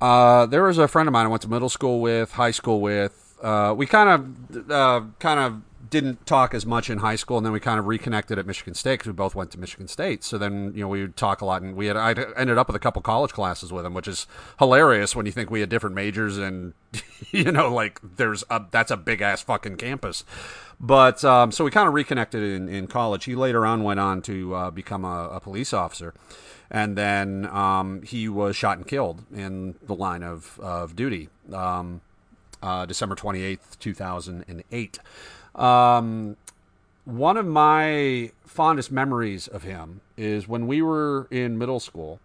Uh, there was a friend of mine I went to middle school with, high school with, uh, we kind of uh, kind of didn't talk as much in high school, and then we kind of reconnected at Michigan State because we both went to Michigan State. So then, you know, we would talk a lot, and we had I ended up with a couple college classes with him, which is hilarious when you think we had different majors, and you know, like there's a that's a big ass fucking campus. But um, so we kind of reconnected in, in college. He later on went on to uh, become a, a, police officer, and then um, he was shot and killed in the line of of duty. Um, uh, December 28th, 2008. Um, one of my fondest memories of him is when we were in middle school.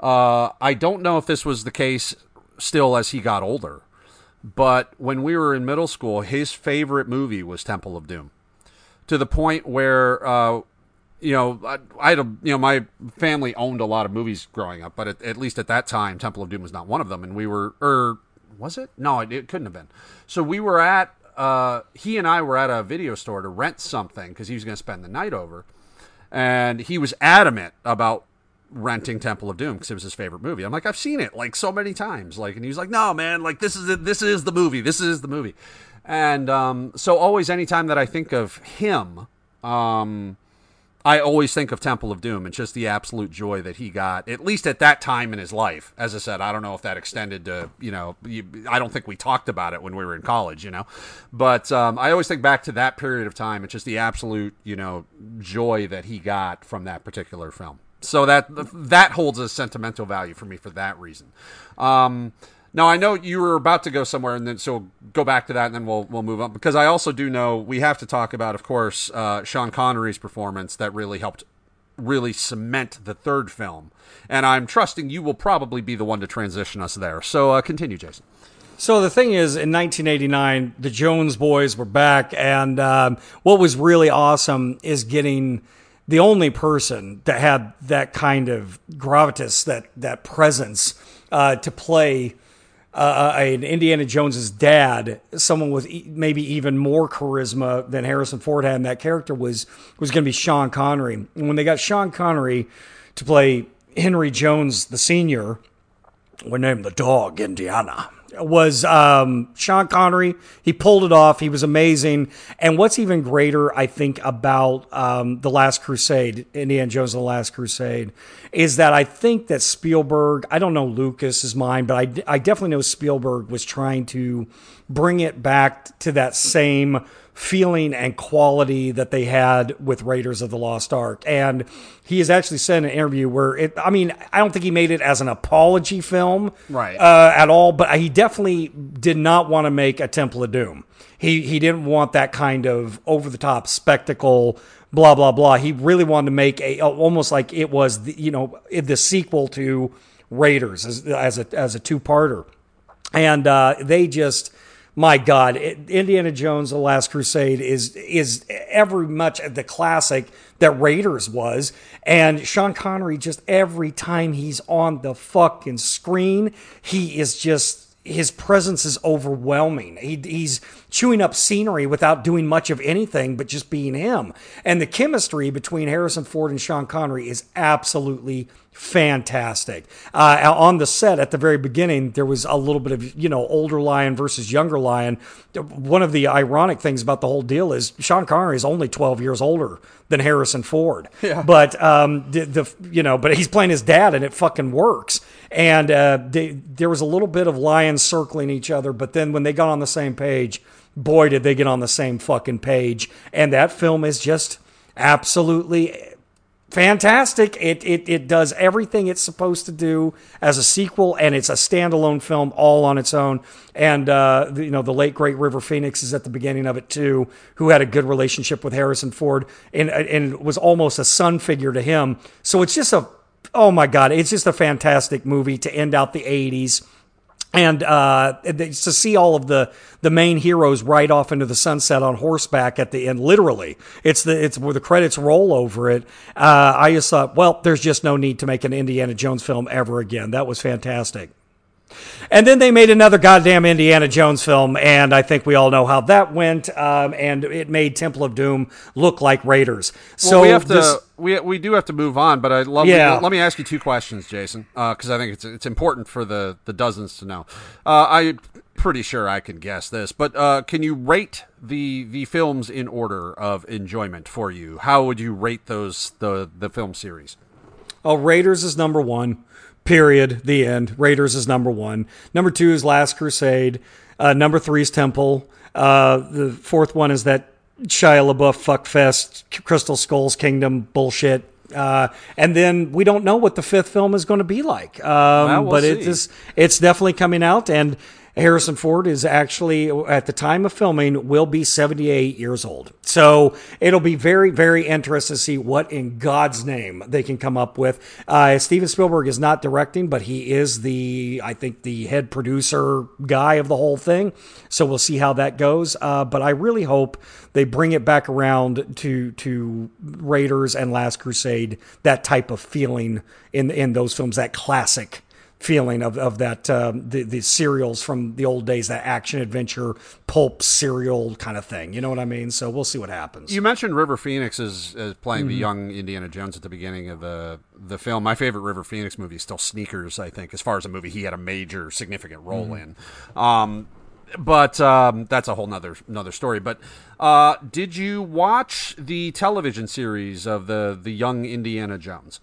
Uh, I don't know if this was the case still as he got older, but when we were in middle school, his favorite movie was Temple of Doom, to the point where uh, you know, I, I, had a, you know, my family owned a lot of movies growing up, but at, at, least at that time, Temple of Doom was not one of them. And we were, or was it? No, it, it couldn't have been. So we were at uh, he and I were at a video store to rent something because he was going to spend the night over, and he was adamant about renting Temple of Doom because it was his favorite movie. I'm like, I've seen it like so many times, like, and he was like, No, man, like this is. This is the movie. This is the movie. And um, so always, anytime that I think of him, um, I always think of Temple of Doom and just the absolute joy that he got, at least at that time in his life. As I said, I don't know if that extended to, you know, I don't think we talked about it when we were in college, you know. But um, I always think back to that period of time and just the absolute, you know, joy that he got from that particular film. So that that holds a sentimental value for me for that reason. Um, now I know you were about to go somewhere, and then so go back to that, and then we'll we'll move on because I also do know we have to talk about, of course, uh, Sean Connery's performance that really helped really cement the third film, and I'm trusting you will probably be the one to transition us there. So uh, continue, Jason. So the thing is, in 1989, the Jones boys were back, and um, what was really awesome is getting the only person that had that kind of gravitas, that that presence uh, to play uh, an Indiana Jones's dad, someone with e- maybe even more charisma than Harrison Ford had, and that character was was going to be Sean Connery. And when they got Sean Connery to play Henry Jones the senior, we named the dog Indiana was um, Sean Connery. He pulled it off. He was amazing. And what's even greater, I think, about um, The Last Crusade, Indiana Jones and the Last Crusade, is that I think that Spielberg, I don't know Lucas's mind, but I, I definitely know Spielberg was trying to bring it back to that same feeling and quality that they had with Raiders of the Lost Ark. And he has actually said in an interview where it, I mean, I don't think he made it as an apology film right. Uh, at all, but he definitely did not want to make a Temple of Doom. He, he didn't want that kind of over the top spectacle, blah, blah, blah. He really wanted to make a, almost like it was, the, you know, the sequel to Raiders as, as a, as a two parter. And uh, they just, my God, Indiana Jones: The Last Crusade is is every much the classic that Raiders was, and Sean Connery just every time he's on the fucking screen, he is just his presence is overwhelming. He, he's chewing up scenery without doing much of anything but just being him. And the chemistry between Harrison Ford and Sean Connery is absolutely fantastic. Uh, on the set at the very beginning, there was a little bit of, you know, older lion versus younger lion. One of the ironic things about the whole deal is Sean Connery is only 12 years older than Harrison Ford. Yeah. But, um, the, the, you know, but he's playing his dad and it fucking works. And, uh, they, there was a little bit of lions circling each other, but then when they got on the same page, boy, did they get on the same fucking page. And that film is just absolutely fantastic. It, it it does everything it's supposed to do as a sequel, and it's a standalone film all on its own. And uh, you know, the late great River Phoenix is at the beginning of it too, who had a good relationship with Harrison Ford, and and was almost a son figure to him. So it's just a oh my god, it's just a fantastic movie to end out the '80s and uh, to see all of the the main heroes ride off into the sunset on horseback at the end, literally, it's the it's where the credits roll over it. Uh, I just thought, well, there's just no need to make an Indiana Jones film ever again. That was fantastic. And then they made another goddamn Indiana Jones film, and I think we all know how that went. Um, and it made Temple of Doom look like Raiders. So well, we have to this- we we do have to move on, but I love Yeah. let me ask you two questions, Jason, because I think it's it's important for the the dozens to know. Uh, I'm pretty sure I can guess this, but uh, can you rate the the films in order of enjoyment for you? How would you rate those the the film series? Oh, Raiders is number one. Period. The end. Raiders is number one. Number two is Last Crusade. Uh, number three is Temple. Uh, the fourth one is that Shia LaBeouf fuckfest, Crystal Skulls Kingdom bullshit. Uh, and then we don't know what the fifth film is going to be like. Um, we'll but it see. is it's definitely coming out and Harrison Ford is actually at the time of filming will be 78 years old. So it'll be very very interesting to see what in God's name they can come up with. Uh, Steven Spielberg is not directing, but he is the I think the head producer guy of the whole thing. So we'll see how that goes. Uh, but I really hope they bring it back around to to Raiders and Last Crusade, that type of feeling in in those films, that classic feeling of, of that um, the, the serials from the old days, that action adventure pulp serial kind of thing. You know what I mean? So we'll see what happens. You mentioned River Phoenix as, as playing Mm-hmm. the young Indiana Jones at the beginning of the the film. My favorite River Phoenix movie is still Sneakers. I think, as far as a movie, he had a major, significant role Mm-hmm. in. Um, but um, that's a whole nother another story. But uh, did you watch the television series of the the young Indiana Jones?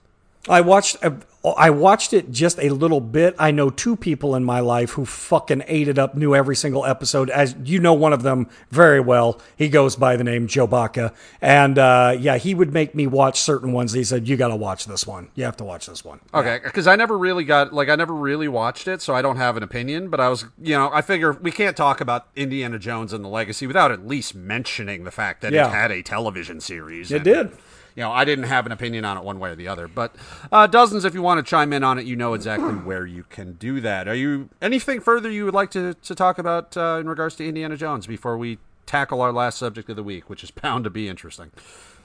I watched I watched it just a little bit. I know two people in my life who fucking ate it up, knew every single episode. As you know, one of them very well. He goes by the name Joe Baca, and uh, yeah, he would make me watch certain ones. He said, "You got to watch this one. You have to watch this one." Okay, because I never really got like I never really watched it, so I don't have an opinion. But I was, you know, I figure we can't talk about Indiana Jones and the Legacy without at least mentioning the fact that Yeah. it had a television series. It did. You know, I didn't have an opinion on it one way or the other. But uh, dozens, if you want to chime in on it, you know exactly where you can do that. Are you anything further you would like to to talk about uh, in regards to Indiana Jones before we tackle our last subject of the week, which is bound to be interesting?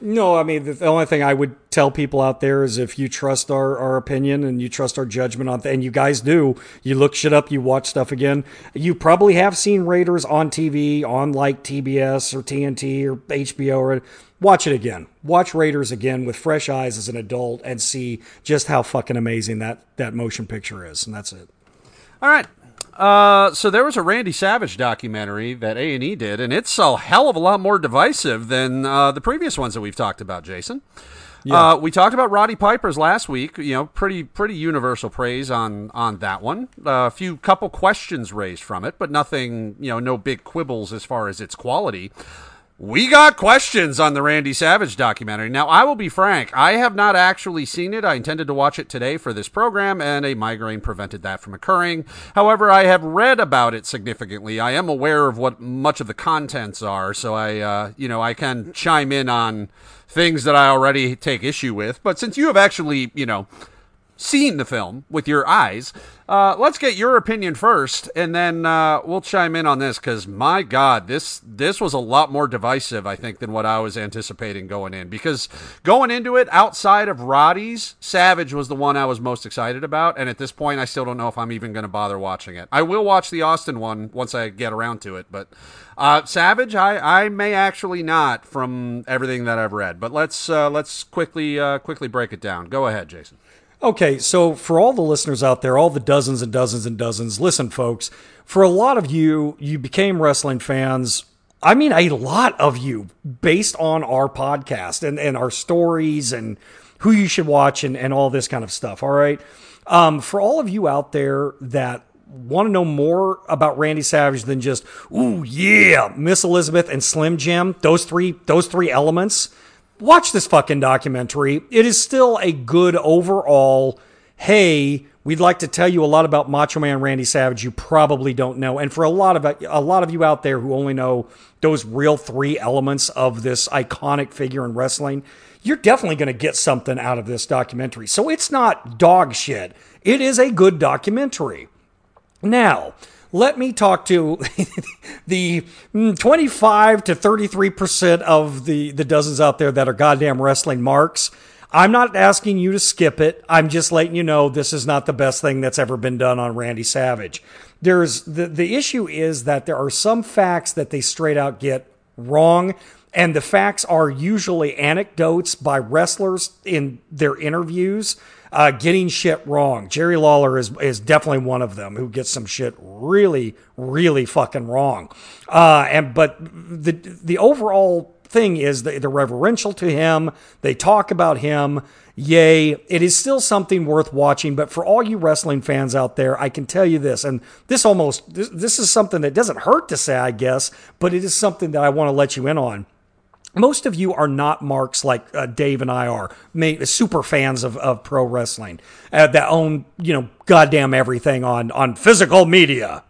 No, I mean the, only thing I would tell people out there is if you trust our, our opinion and you trust our judgment on, th- and you guys do, you look shit up, you watch stuff again. You probably have seen Raiders on TV, on like TBS or TNT or HBO or watch it again. Watch Raiders again with fresh eyes as an adult and see just how fucking amazing that that motion picture is, and that's it. All right. Uh, so there was a Randy Savage documentary that A and E did, and it's a hell of a lot more divisive than uh, the previous ones that we've talked about, Jason. Uh, we talked about Roddy Piper's last week. You know, pretty pretty universal praise on on that one. A few couple questions raised from it, but nothing. You know, no big quibbles as far as its quality. We got questions on the Randy Savage documentary. Now, I will be frank, I have not actually seen it. I intended to watch it today for this program, and a migraine prevented that from occurring. However, I have read about it significantly. I am aware of what much of the contents are, so I, uh, you know, I can chime in on things that I already take issue with. But since you have actually, you know, seen the film with your eyes. Uh, let's get your opinion first, and then uh, we'll chime in on this because my God, this this was a lot more divisive, I think, than what I was anticipating going in. Because going into it, outside of Roddy's, Savage was the one I was most excited about, and at this point, I still don't know if I'm even going to bother watching it. I will watch the Austin one once I get around to it, but uh, Savage, I, I may actually not from everything that I've read. But let's uh, let's quickly uh, quickly break it down. Go ahead, Jason. Okay, so for all the listeners out there, all the dozens and dozens and dozens, listen, folks, for a lot of you, you became wrestling fans. I mean, a lot of you based on our podcast and, and our stories and who you should watch and, and all this kind of stuff. All right. Um, for all of you out there that want to know more about Randy Savage than just, ooh, yeah, Miss Elizabeth and Slim Jim, those three, those three elements watch this fucking documentary. It is still a good overall. Hey, we'd like to tell you a lot about Macho Man Randy Savage. You probably don't know, and for a lot of a lot of you out there who only know those real three elements of this iconic figure in wrestling, you're definitely going to get something out of this documentary. So it's not dog shit. It is a good documentary. Now, let me talk to the mm, 25 to 33% of the, the dozens out there that are goddamn wrestling marks. I'm not asking you to skip it. I'm just letting you know this is not the best thing that's ever been done on Randy Savage. There's the the issue is that there are some facts that they straight out get wrong and the facts are usually anecdotes by wrestlers in their interviews uh, getting shit wrong. Jerry Lawler is is definitely one of them who gets some shit really, really fucking wrong. Uh, and but the the overall thing is that they're reverential to him. They talk about him. Yay. It is still something worth watching. But for all you wrestling fans out there, I can tell you this, and this almost, this, this is something that doesn't hurt to say, I guess, but it is something that I want to let you in on most of you are not marks like uh, Dave and I are, super fans of, of pro wrestling uh, that own, you know, goddamn everything on, on physical media.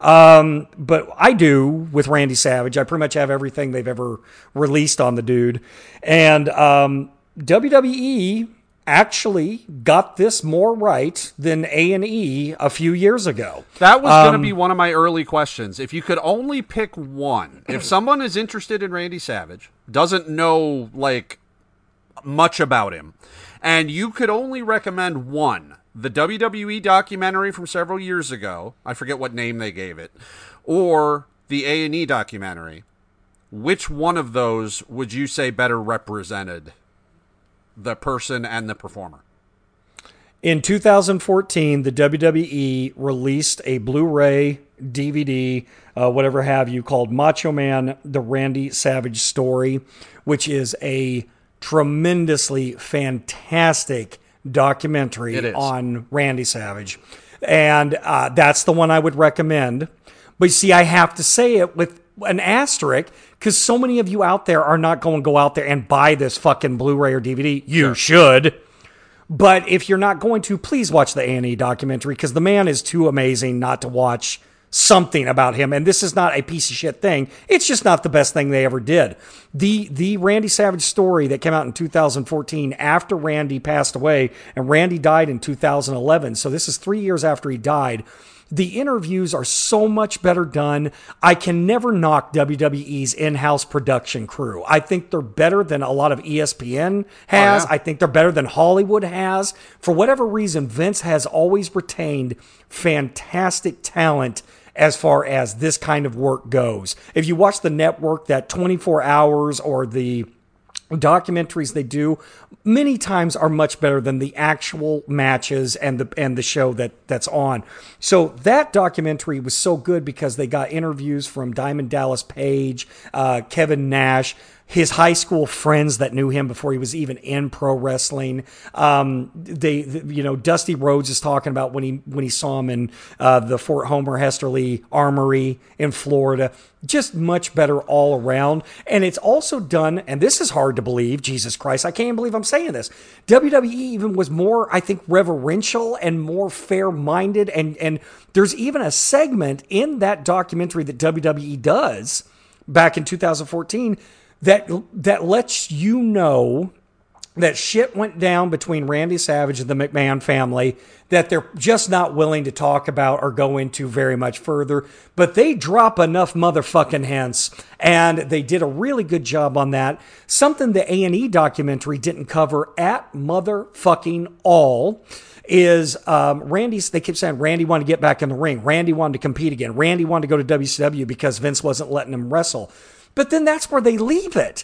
Um, but I do with Randy Savage. I pretty much have everything they've ever released on the dude. And um, WWE actually got this more right than A&E a few years ago. That was um, going to be one of my early questions. If you could only pick one, if someone is interested in Randy Savage, doesn't know like much about him, and you could only recommend one, the WWE documentary from several years ago, I forget what name they gave it, or the A&E documentary, which one of those would you say better represented the person and the performer. In 2014, the WWE released a Blu ray, DVD, uh, whatever have you, called Macho Man The Randy Savage Story, which is a tremendously fantastic documentary on Randy Savage. And uh, that's the one I would recommend. But see, I have to say it with an asterisk because so many of you out there are not going to go out there and buy this fucking Blu-ray or DVD. You sure. should. But if you're not going to, please watch the A&E documentary because the man is too amazing not to watch something about him. And this is not a piece of shit thing. It's just not the best thing they ever did. The the Randy Savage story that came out in 2014 after Randy passed away, and Randy died in 2011. So this is three years after he died the interviews are so much better done. I can never knock WWE's in house production crew. I think they're better than a lot of ESPN oh, has. Oh, yeah. I think they're better than Hollywood has. For whatever reason, Vince has always retained fantastic talent as far as this kind of work goes. If you watch the network, that 24 hours or the documentaries they do many times are much better than the actual matches and the and the show that that's on. So that documentary was so good because they got interviews from Diamond Dallas Page, uh, Kevin Nash, his high school friends that knew him before he was even in pro wrestling. Um, they, you know, Dusty Rhodes is talking about when he when he saw him in uh, the Fort Homer Hesterly Armory in Florida. Just much better all around, and it's also done. And this is hard to believe. Jesus Christ, I can't believe I'm saying this. WWE even was more, I think, reverential and more fair minded, and and there's even a segment in that documentary that WWE does back in 2014 that that lets you know that shit went down between Randy Savage and the McMahon family that they're just not willing to talk about or go into very much further. But they drop enough motherfucking hints, and they did a really good job on that. Something the A and E documentary didn't cover at motherfucking all is um, Randy's. They keep saying Randy wanted to get back in the ring. Randy wanted to compete again. Randy wanted to go to WCW because Vince wasn't letting him wrestle. But then that's where they leave it.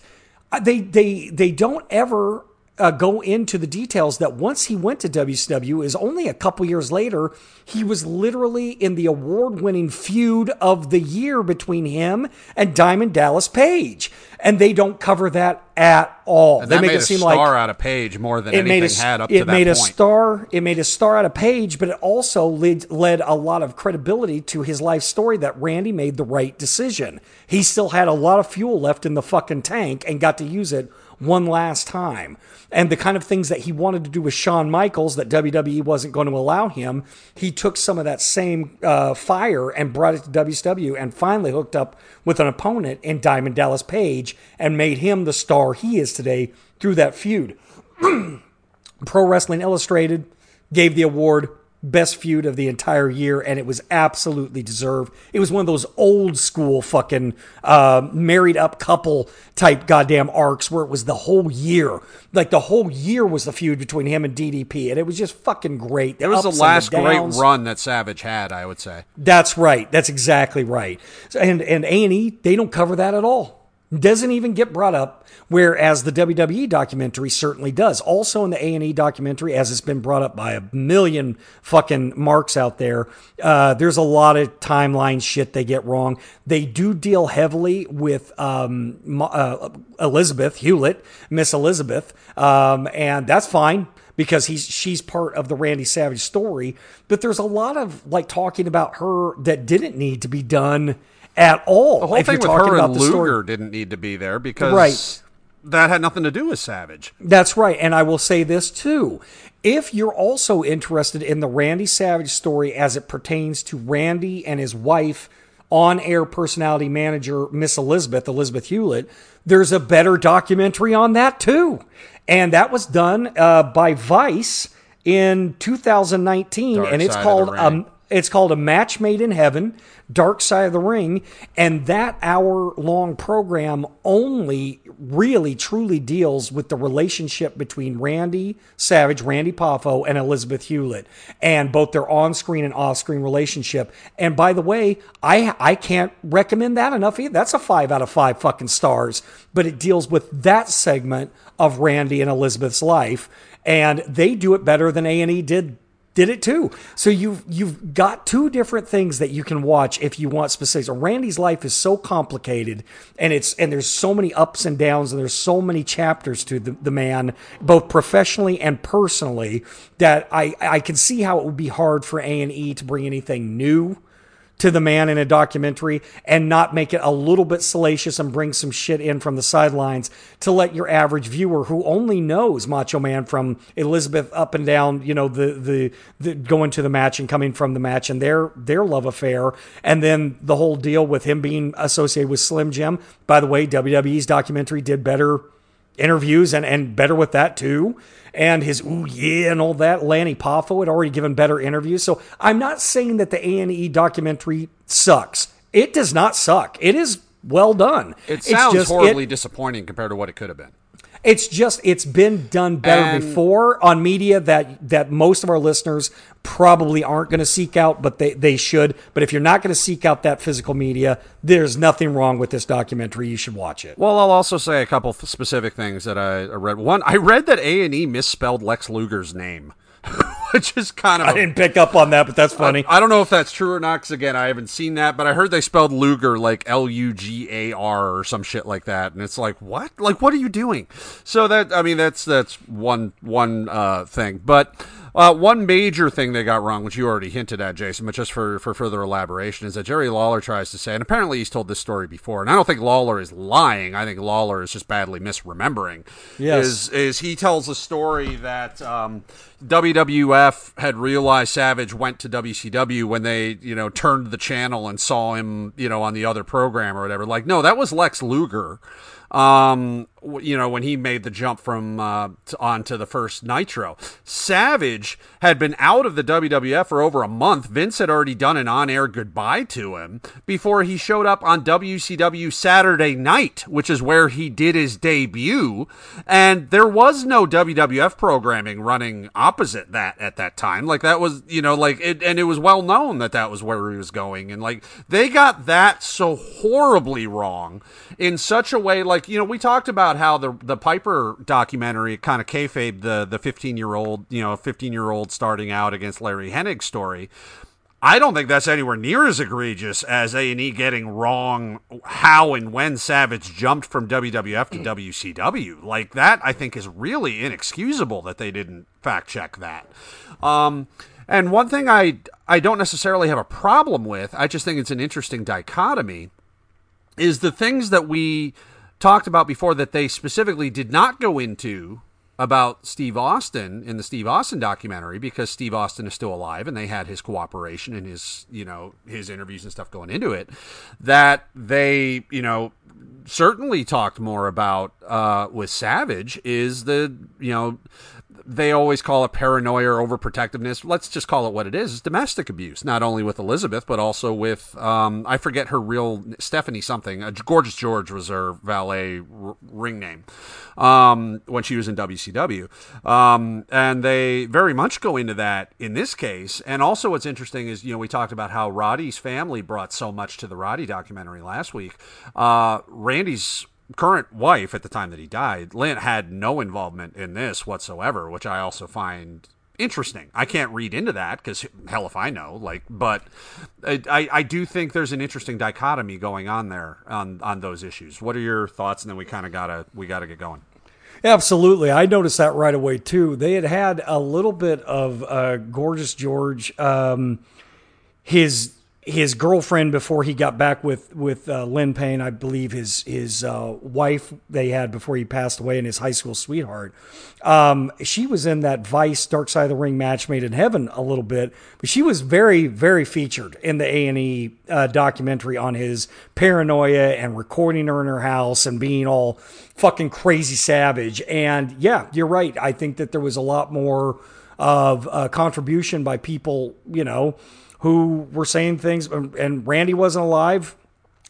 Uh, they they they don't ever uh, go into the details that once he went to WCW is only a couple years later he was literally in the award-winning feud of the year between him and Diamond Dallas Page, and they don't cover that at all. And they make it seem like star out of Page more than it anything a, had up it to that made point. a star. It made a star out of Page, but it also led, led a lot of credibility to his life story that Randy made the right decision. He still had a lot of fuel left in the fucking tank and got to use it one last time. And the kind of things that he wanted to do with Shawn Michaels that WWE wasn't going to allow him, he took some of that same uh, fire and brought it to WCW and finally hooked up with an opponent in Diamond Dallas Page and made him the star he is today through that feud. Pro Wrestling Illustrated gave the award best feud of the entire year, and it was absolutely deserved. It was one of those old school fucking uh, married up couple type goddamn arcs where it was the whole year. Like the whole year was the feud between him and DDP, and it was just fucking great. It was the last the great run that Savage had, I would say. That's right. That's exactly right. And and A and E they don't cover that at all doesn't even get brought up whereas the WWE documentary certainly does. Also in the A&E documentary as it's been brought up by a million fucking marks out there uh, there's a lot of timeline shit they get wrong. They do deal heavily with um, uh, Elizabeth Hulette Miss Elizabeth um, and that's fine because he's she's part of the Randy Savage story but there's a lot of like talking about her that didn't need to be done at all. The whole thing with her and Luger story. didn't need to be there because right. that had nothing to do with Savage. That's right. And I will say this too. If you're also interested in the Randy Savage story as it pertains to Randy and his wife, on air personality manager, Miss Elizabeth, Elizabeth Hulette, there's a better documentary on that too. And that was done uh, by Vice in 2019, Dark and it's called um, it's called A Match Made in Heaven. Dark Side of the Ring. And that hour long program only really truly deals with the relationship between Randy Savage, Randy Poffo, and Elizabeth Hulette, and both their on screen and off screen relationship. And by the way, I, I can't recommend that enough either. That's a five out of five fucking stars, but it deals with that segment of Randy and Elizabeth's life. And they do it better than A&E did did it too. So you've you've got two different things that you can watch if you want specifics. Randy's life is so complicated, and it's and there's so many ups and downs, and there's so many chapters to the, the man, both professionally and personally, that I I can see how it would be hard for A and E to bring anything new to the man in a documentary and not make it a little bit salacious and bring some shit in from the sidelines to let your average viewer who only knows Macho Man from Elizabeth up and down, you know, the the, the going to the match and coming from the match and their their love affair and then the whole deal with him being associated with Slim Jim. By the way, WWE's documentary did better interviews and, and better with that too. And his ooh yeah and all that. Lanny Poffo had already given better interviews. So I'm not saying that the A&E documentary sucks. It does not suck. It is well done. It sounds just, horribly it, disappointing compared to what it could have been. It's just it's been done better and before on media that that most of our listeners probably aren't going to seek out, but they they should. But if you're not going to seek out that physical media, there's nothing wrong with this documentary. You should watch it. Well, I'll also say a couple specific things that I read. One, I read that A and E misspelled Lex Luger's name. which is kind of. I didn't pick up on that, but that's funny. I, I don't know if that's true or not, because again, I haven't seen that, but I heard they spelled Luger like L U G A R or some shit like that, and it's like, what? Like, what are you doing? So that, I mean, that's that's one one uh, thing, but. Uh, one major thing they got wrong, which you already hinted at, Jason, but just for, for further elaboration, is that Jerry Lawler tries to say, and apparently he's told this story before, and I don't think Lawler is lying. I think Lawler is just badly misremembering. Yes. Is, is he tells a story that um, WWF had realized Savage went to WCW when they, you know, turned the channel and saw him, you know, on the other program or whatever. Like, no, that was Lex Luger um, you know, when he made the jump from uh, to, onto the first Nitro. Savage had been out of the WWF for over a month. Vince had already done an on air goodbye to him before he showed up on WCW Saturday night, which is where he did his debut. And there was no WWF programming running opposite that at that time. Like, that was, you know, like, it, and it was well known that that was where he was going. And, like, they got that so horribly wrong in such a way, like, you know, we talked about how the the Piper documentary kind of kayfabe the the 15 year old, you know, 15 year old starting out against Larry Hennig story. I don't think that's anywhere near as egregious as A and E getting wrong how and when Savage jumped from WWF to WCW. Like that, I think is really inexcusable that they didn't fact check that. Um, and one thing I I don't necessarily have a problem with, I just think it's an interesting dichotomy, is the things that we talked about before that they specifically did not go into about Steve Austin in the Steve Austin documentary because Steve Austin is still alive and they had his cooperation and his, you know, his interviews and stuff going into it that they, you know, certainly talked more about uh, with Savage is the, you know, they always call it paranoia or overprotectiveness. Let's just call it what it is. Domestic abuse, not only with Elizabeth, but also with, um, I forget her real, Stephanie something. Uh, Gorgeous George was her valet r- ring name um, when she was in WCW. Um, and they very much go into that in this case. And also, what's interesting is, you know, we talked about how Roddy's family brought so much to the Roddy documentary last week. Uh, Randy's current wife at the time that he died, Lynn, had no involvement in this whatsoever, which I also find interesting. I can't read into that because hell if I know. Like, but I, I do think there's an interesting dichotomy going on there on on those issues. What are your thoughts? And then we kind of gotta we gotta get going. Absolutely, I noticed that right away too. They had had a little bit of uh, gorgeous George. Um, his his girlfriend before he got back with with uh, Lynn Payne, I believe his his uh, wife they had before he passed away, and his high school sweetheart. Um, she was in that Vice Dark Side of the Ring match made in heaven a little bit, but she was very very featured in the A and E uh, documentary on his paranoia and recording her in her house and being all fucking crazy savage. And yeah, you're right. I think that there was a lot more of uh, contribution by people, you know who were saying things, um, and Randy wasn't alive.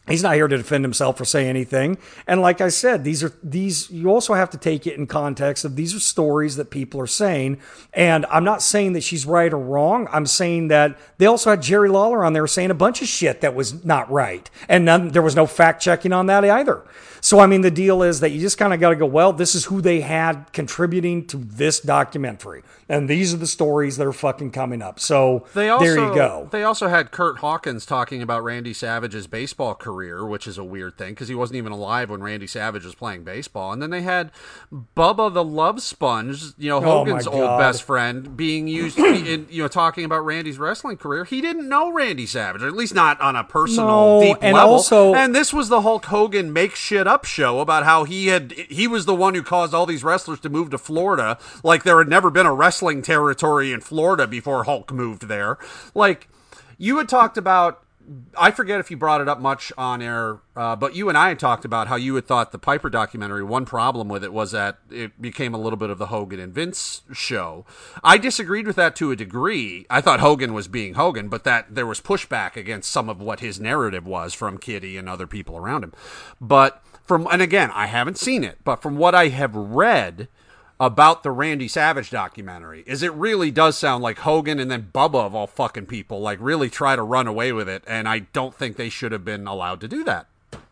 He's not here to defend himself or say anything. And like I said, these are these you also have to take it in context of these are stories that people are saying. And I'm not saying that she's right or wrong. I'm saying that they also had Jerry Lawler on there saying a bunch of shit that was not right. And none, there was no fact checking on that either. So, I mean, the deal is that you just kind of got to go, well, this is who they had contributing to this documentary. And these are the stories that are fucking coming up. So, they also, there you go. They also had Kurt Hawkins talking about Randy Savage's baseball career, which is a weird thing because he wasn't even alive when Randy Savage was playing baseball. And then they had Bubba the Love Sponge, you know, Oh, Hogan's my old best friend, being used, in, you know, talking about Randy's wrestling career. He didn't know Randy Savage, or at least not on a personal, No, deep and level. also- and this was the Hulk Hogan make shit up show about how he had he was the one who caused all these wrestlers to move to Florida, like there had never been a wrestling territory in Florida before Hulk moved there. Like you had talked about. I forget if you brought it up much on air, uh, but you and I had talked about how you had thought the Piper documentary. One problem with it was that it became a little bit of the Hogan and Vince show. I disagreed with that to a degree. I thought Hogan was being Hogan, but that there was pushback against some of what his narrative was from Kitty and other people around him. But from and again, I haven't seen it, but from what I have read about the Randy Savage documentary is it really does sound like Hogan and then Bubba of all fucking people like really try to run away with it and I don't think they should have been allowed to do that.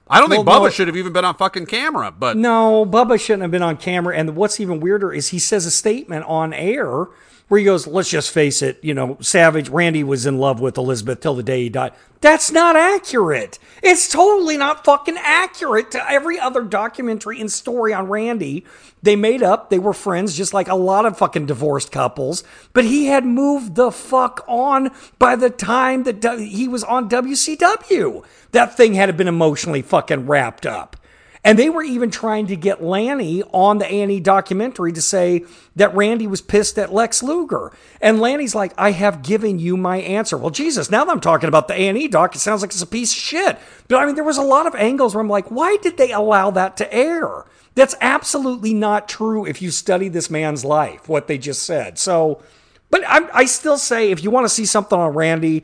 I don't think Well, Bubba no. should have even been on fucking camera, but No, Bubba shouldn't have been on camera. And what's even weirder is he says a statement on air where he goes, let's just face it, you know, Savage, Randy was in love with Elizabeth till the day he died. That's not accurate. It's totally not fucking accurate to every other documentary and story on Randy. They made up, they were friends, just like a lot of fucking divorced couples. But he had moved the fuck on by the time that he was on WCW. That thing had been emotionally fucking wrapped up. And they were even trying to get Lanny on the A&E documentary to say that Randy was pissed at Lex Luger. And Lanny's like, I have given you my answer. Well, Jesus, now that I'm talking about the A&E doc, it sounds like it's a piece of shit. But I mean, there was a lot of angles where I'm like, why did they allow that to air? That's absolutely not true if you study this man's life, what they just said. So, but I, I still say if you want to see something on Randy,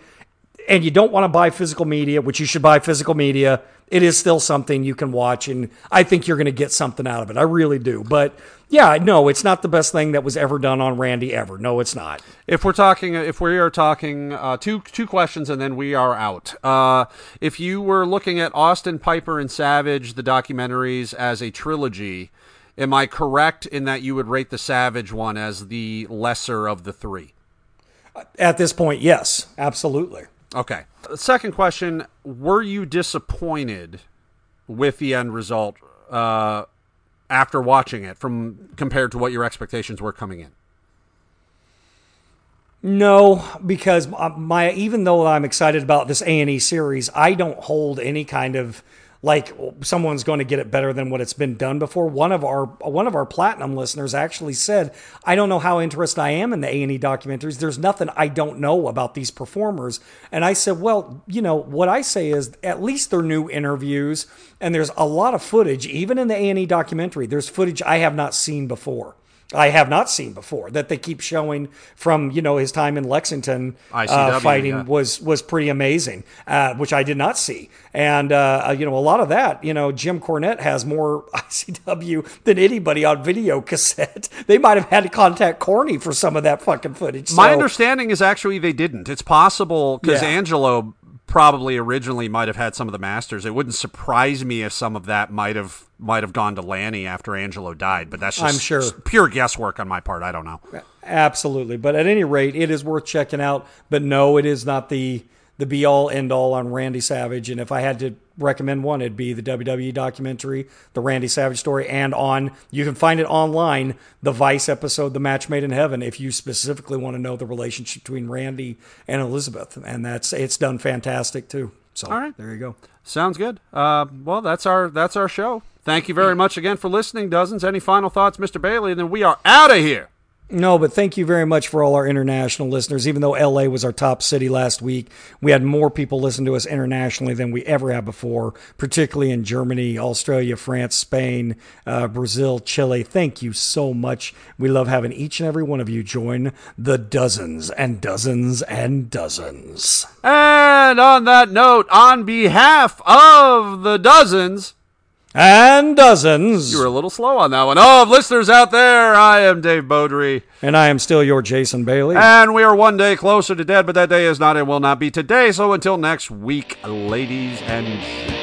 and you don't want to buy physical media, which you should buy physical media, it is still something you can watch. And I think you're going to get something out of it. I really do. But yeah, no, it's not the best thing that was ever done on Randy ever. No, it's not. if we're talking if we are talking uh, two two questions and then we are out. Uh, if you were looking at Austin Piper and Savage the documentaries as a trilogy, am I correct in that you would rate the Savage one as the lesser of the 3? At this point, yes, absolutely. Okay. Second question: Were you disappointed with the end result uh, after watching it, from compared to what your expectations were coming in? No, because my even though I'm excited about this A and E series, I don't hold any kind of like someone's going to get it better than what it's been done before. One of our one of our platinum listeners actually said, "I don't know how interested I am in the A and E documentaries. There's nothing I don't know about these performers." And I said, "Well, you know what I say is at least they're new interviews, and there's a lot of footage, even in the A and E documentary. There's footage I have not seen before." I have not seen before that they keep showing from you know his time in Lexington uh, fighting yeah. was was pretty amazing, uh, which I did not see. And uh, you know a lot of that, you know, Jim Cornette has more ICW than anybody on video cassette. They might have had to contact Corny for some of that fucking footage. My understanding is actually they didn't. It's possible because Yeah. Angelo probably originally might have had some of the masters. It wouldn't surprise me if some of that might have might have gone to Lanny after Angelo died. But that's just I'm sure. pure guesswork on my part. I don't know. Absolutely. But at any rate, it is worth checking out. But no, it is not the the be all end all on Randy Savage. And if I had to recommend one, it'd be the WWE documentary, the Randy Savage story, and on you can find it online, the Vice episode, The Match Made in Heaven, if you specifically want to know the relationship between Randy and Elizabeth. And that's it's done fantastic too. So All right. there you go. Sounds good. Uh, well, that's our that's our show. Thank you very much again for listening, dozens. Any final thoughts, Mr. Bailey? And then we are out of here. No, but thank you very much for all our international listeners. Even though LA was our top city last week, we had more people listen to us internationally than we ever have before, particularly in Germany, Australia, France, Spain, uh, Brazil, Chile. Thank you so much. We love having each and every one of you join the dozens and dozens and dozens. And on that note, on behalf of the dozens, And dozens. you were a little slow on that one. Oh, of listeners out there, I am Dave Beaudry. And I am still your Jason Bailey. And we are one day closer to dead, but that day is not and will not be today. So until next week, ladies and gentlemen.